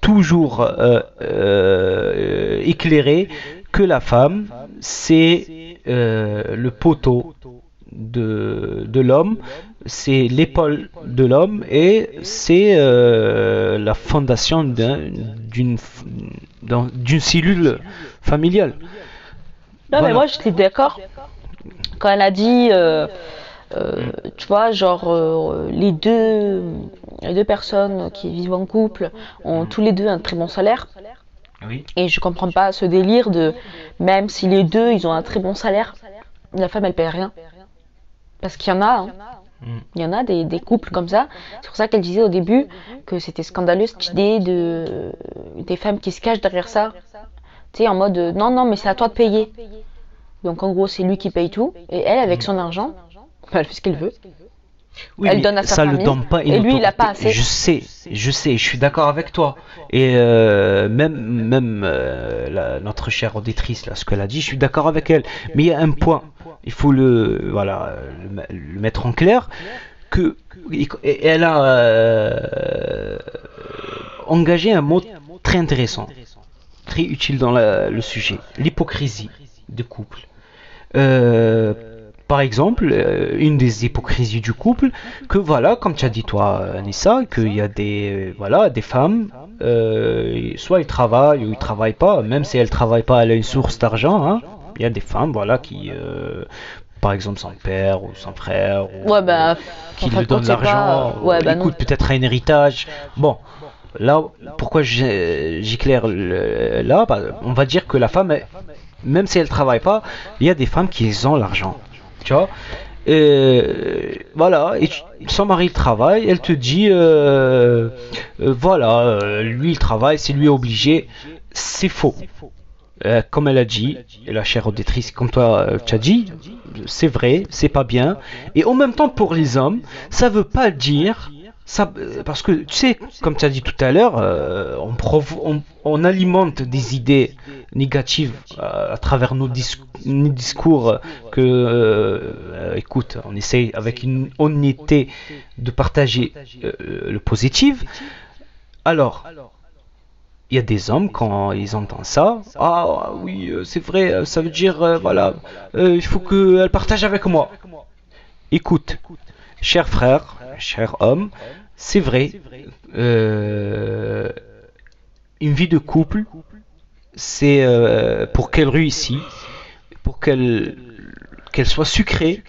toujours euh, euh, éclairé, que la femme, c'est le poteau de, de l'homme, c'est l'épaule de l'homme et c'est euh, la fondation d'un- d'une cellule familiale. Non, mais moi, j'étais d'accord. Quand elle a dit, euh, euh, tu vois, genre, euh, les, deux, les deux personnes qui vivent en couple ont tous les deux un très bon salaire. Oui. Et je comprends pas ce délire de, même si les deux, ils ont un très bon salaire, la femme, elle paye rien. Parce qu'il y en a, hein. Mm. Il y en a des, des couples comme ça. C'est pour ça qu'elle disait au début que c'était scandaleux cette idée de des femmes qui se cachent derrière ça. Tu sais, en mode non, non, mais c'est à toi de payer. Donc en gros, c'est lui qui paye tout. Et elle, avec son argent, bah, elle fait ce qu'elle veut. Oui, Elle donne à sa ça pas une et lui, il a pas assez. Je sais, je sais, je suis d'accord avec toi. Et euh, même, même euh, la- notre chère auditrice, là, ce qu'elle a dit, je suis d'accord avec elle. Mais il y a un point, il faut le, voilà, le, le mettre en clair, que elle a euh, engagé un mot très intéressant, très utile dans la- le sujet, l'hypocrisie de couple. Euh, par exemple, euh, une des hypocrisies du couple, que voilà, comme tu as dit toi, Anissa, qu'il y a des, euh, voilà, des femmes, euh, soit ils travaillent ou ils travaillent pas, même si elles travaillent pas, elle a une source d'argent. hein. Il y a des femmes, voilà, qui, euh, par exemple, son père ou son frère, ou, Ouais, bah, qui lui de compte, donne c'est l'argent, Ouais, bah écoute, peut-être un héritage. Bon, là, pourquoi j'éclaire là bah, On va dire que la femme, même si elle travaille pas, il y a des femmes qui ont l'argent. Tu vois? Voilà, et tu- son mari travaille, elle te dit, euh, euh, voilà, euh, lui il travaille, c'est lui obligé. C'est faux. Comme elle a dit, et la chère auditrice, comme toi tu as dit, c'est vrai, c'est pas bien. Et en même temps, pour les hommes, ça veut pas dire. Ça, euh, parce que tu sais, comme tu as dit tout à l'heure, euh, on, alimente des idées négatives euh, à travers nos, dis- nos discours que, écoute, on essaye avec une honnêteté de partager le positif. Alors, il y a des hommes, quand ils entendent ça, ah oui, c'est vrai, ça veut dire, voilà, il faut qu'elle partage avec moi. Écoute, cher frère, cher homme, c'est vrai, euh, une vie de couple, c'est euh, pour qu'elle réussisse, pour qu'elle qu'elle soit sucrée,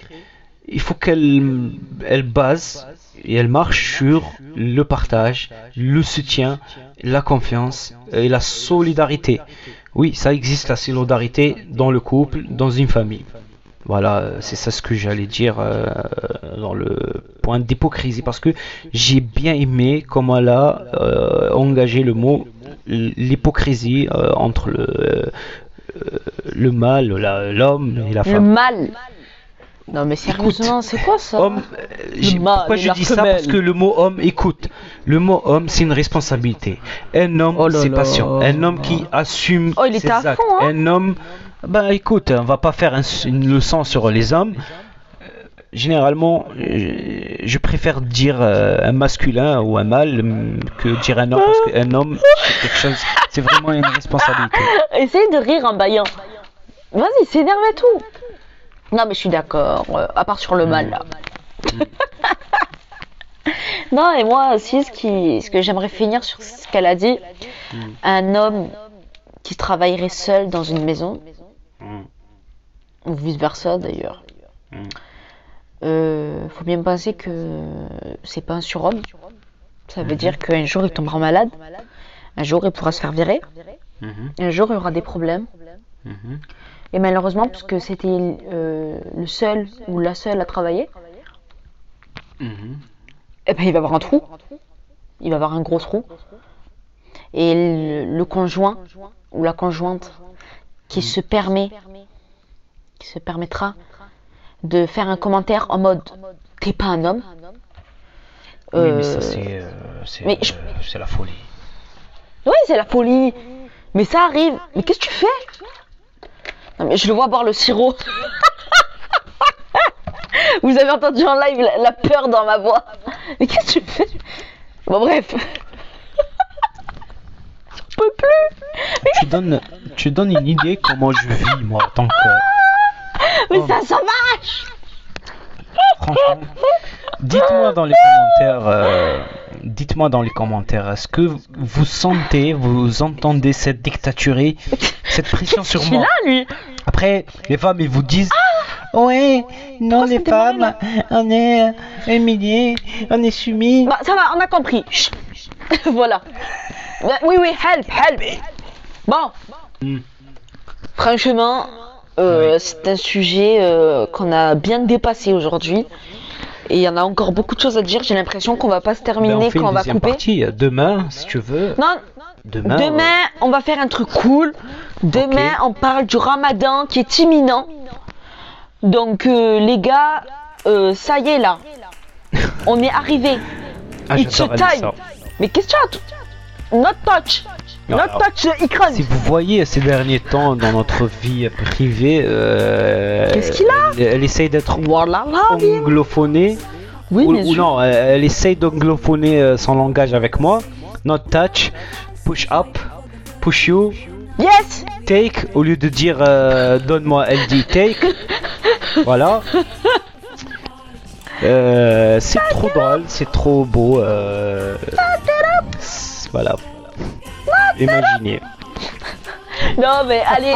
il faut qu'elle elle base et elle marche sur le partage, le soutien, la confiance et la solidarité. Oui, ça existe la solidarité dans le couple, dans une famille. Voilà, c'est ça ce que j'allais dire euh, dans le point d'hypocrisie parce que j'ai bien aimé comment elle a euh, engagé le mot l'hypocrisie euh, entre le, le mal, la- l'homme et la Le femme. mal. Non mais sérieusement, c'est quoi ça Homme, mâle pourquoi je dis ça? Parce que le mot homme, écoute, le mot homme, c'est une responsabilité. Un homme, Oh c'est patient. Un homme qui assume Oh, il ses à actes. fond, hein. Un homme, bah écoute, on va pas faire un- une leçon sur les hommes. Euh, Généralement, euh, je préfère dire euh, un masculin ou un mâle hum, que dire un homme parce qu'un homme, c'est quelque chose, c'est vraiment une responsabilité. Essaye de rire en baillant. Vas-y, s'énerve et tout. Non mais je suis d'accord, euh, à part sur le mal là. non et moi aussi ce, qui, ce que j'aimerais finir sur ce qu'elle a dit, un homme qui travaillerait seul dans une maison, Mm. ou vice versa d'ailleurs. Mm. Euh, faut bien penser que c'est pas un surhomme. Ça veut dire qu'un jour il tombera malade, un jour il pourra se faire virer, Mhm, un jour il y aura des problèmes. mhm. Et malheureusement, puisque c'était euh, le seul ou la seule à travailler, eh ben, il va avoir un trou. Il va avoir un gros trou. Et le, le conjoint ou la conjointe qui se permet, qui se permettra de faire un commentaire en mode t'es pas un homme. Oui, mais Euh, ça, c'est euh, c'est, je- euh, c'est la folie. Oui, c'est la folie. Mais ça arrive. Mais qu'est-ce que tu fais? Non, mais je le vois boire le sirop. Vous avez entendu en live la, la peur dans ma voix. Mais qu'est-ce que tu fais? Bon, bref. Peux plus. tu donnes, tu donnes une idée comment je vis moi en tant que Mais Oh. c'est un sauvage franchement. Dites-moi dans les commentaires, euh, dites-moi dans les commentaires, est-ce que vous sentez, vous entendez cette dictature, cette pression sur moi? là, lui. Après, les femmes, ils vous disent. Ouais, non, les femmes, on est humiliés, on est soumis. Bah, ça va, on a compris. Voilà. Oui, oui, help, help. Bon. Franchement, euh, c'est un sujet euh, qu'on a bien dépassé aujourd'hui. Et il y en a encore beaucoup de choses à dire. J'ai l'impression qu'on va pas se Ben, terminer on fait quand une on va couper. partie euh, demain, si tu veux. Non, Demain. demain, on va faire un truc cool. Demain, on parle du ramadan qui est imminent. Donc, euh, les gars, euh, ça y est là. On est arrivé. Ah, Alissa. time. Mais qu'est-ce que tu as Not touch. Not Alors, touch icon. Si vous voyez ces derniers temps dans notre vie privée, euh, Qu'est-ce qu'il a elle, elle essaye d'être anglophonée. Oui, ou, non, elle, elle essaye d'anglophoner euh, son langage avec moi. Not touch, push up, push you, Yes take, au lieu de dire euh, donne-moi, elle dit take. voilà. Euh, c'est trop drôle, c'est trop beau. euh, voilà. Imaginez. Non, mais allez.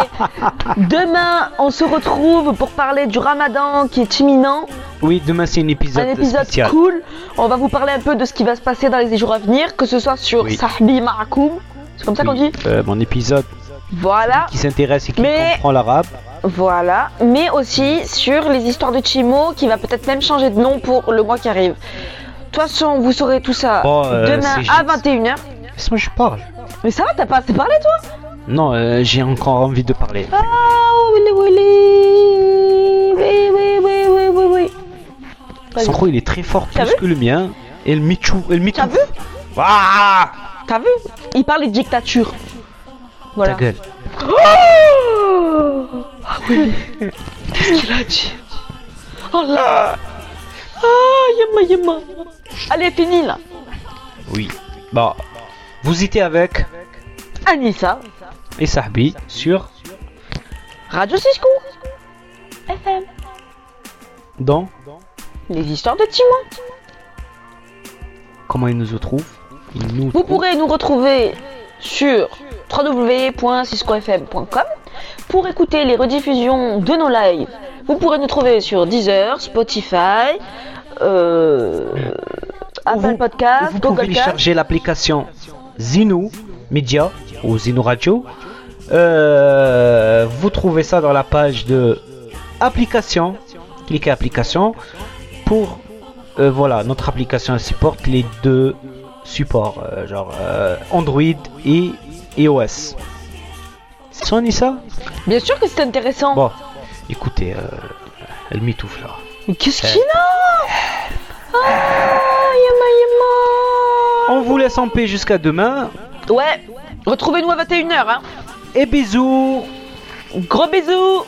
Demain, on se retrouve pour parler du ramadan qui est imminent. Oui, demain c'est un épisode, Un épisode spécial. cool. On va vous parler un peu de ce qui va se passer dans les jours à venir, que ce soit sur Oui. Sahbi Ma'akoum. C'est comme ça qu'on dit euh, mon épisode Voilà. qui s'intéresse et qui Mais- comprend l'arabe. Voilà. Mais aussi sur les histoires de Chimo qui va peut-être même changer de nom pour le mois qui arrive. De toute façon, vous saurez tout ça Bon, euh, demain à juste- 21h. Laisse-moi, je parle. Mais ça va, t'as pas assez parlé, toi? Non, euh, j'ai encore envie de parler. Ah, oui, oui, oui, oui, oui, oui, oui. Son croc, il est très fort, plus que le mien. Et le Michou, et le Michou. T'as vu? Ah t'as vu? Il parle de dictature. Voilà. Ta gueule. Oh ah oui. Qu'est-ce qu'il a dit? Oh là Ah, yama yama. Allez, fini là. Oui. Bon, vous étiez avec Anissa, et Sahbi sur Radio Cisco. FM. dans Les histoires de Timon. comment il nous retrouve. Il nous Vous pourrez nous retrouver sur www.ciscofm.com pour écouter les rediffusions de nos lives. Vous pourrez nous trouver sur Deezer, Spotify, euh, Apple Podcast, Vous pouvez Google télécharger l'application Zino Media ou Zino Radio. Euh, vous trouvez ça dans la page de application. Cliquez application pour euh, voilà notre application elle supporte les deux supports euh, genre Android et iOS. C'est ça, ça Bien sûr que c'est intéressant. Bon, écoutez, euh, Elle m'étouffe là. Mais qu'est-ce qu'il a? Ah, yama yama on vous laisse en paix jusqu'à demain. Ouais, retrouvez-nous à 21h. Hein. Et bisous. Gros bisous.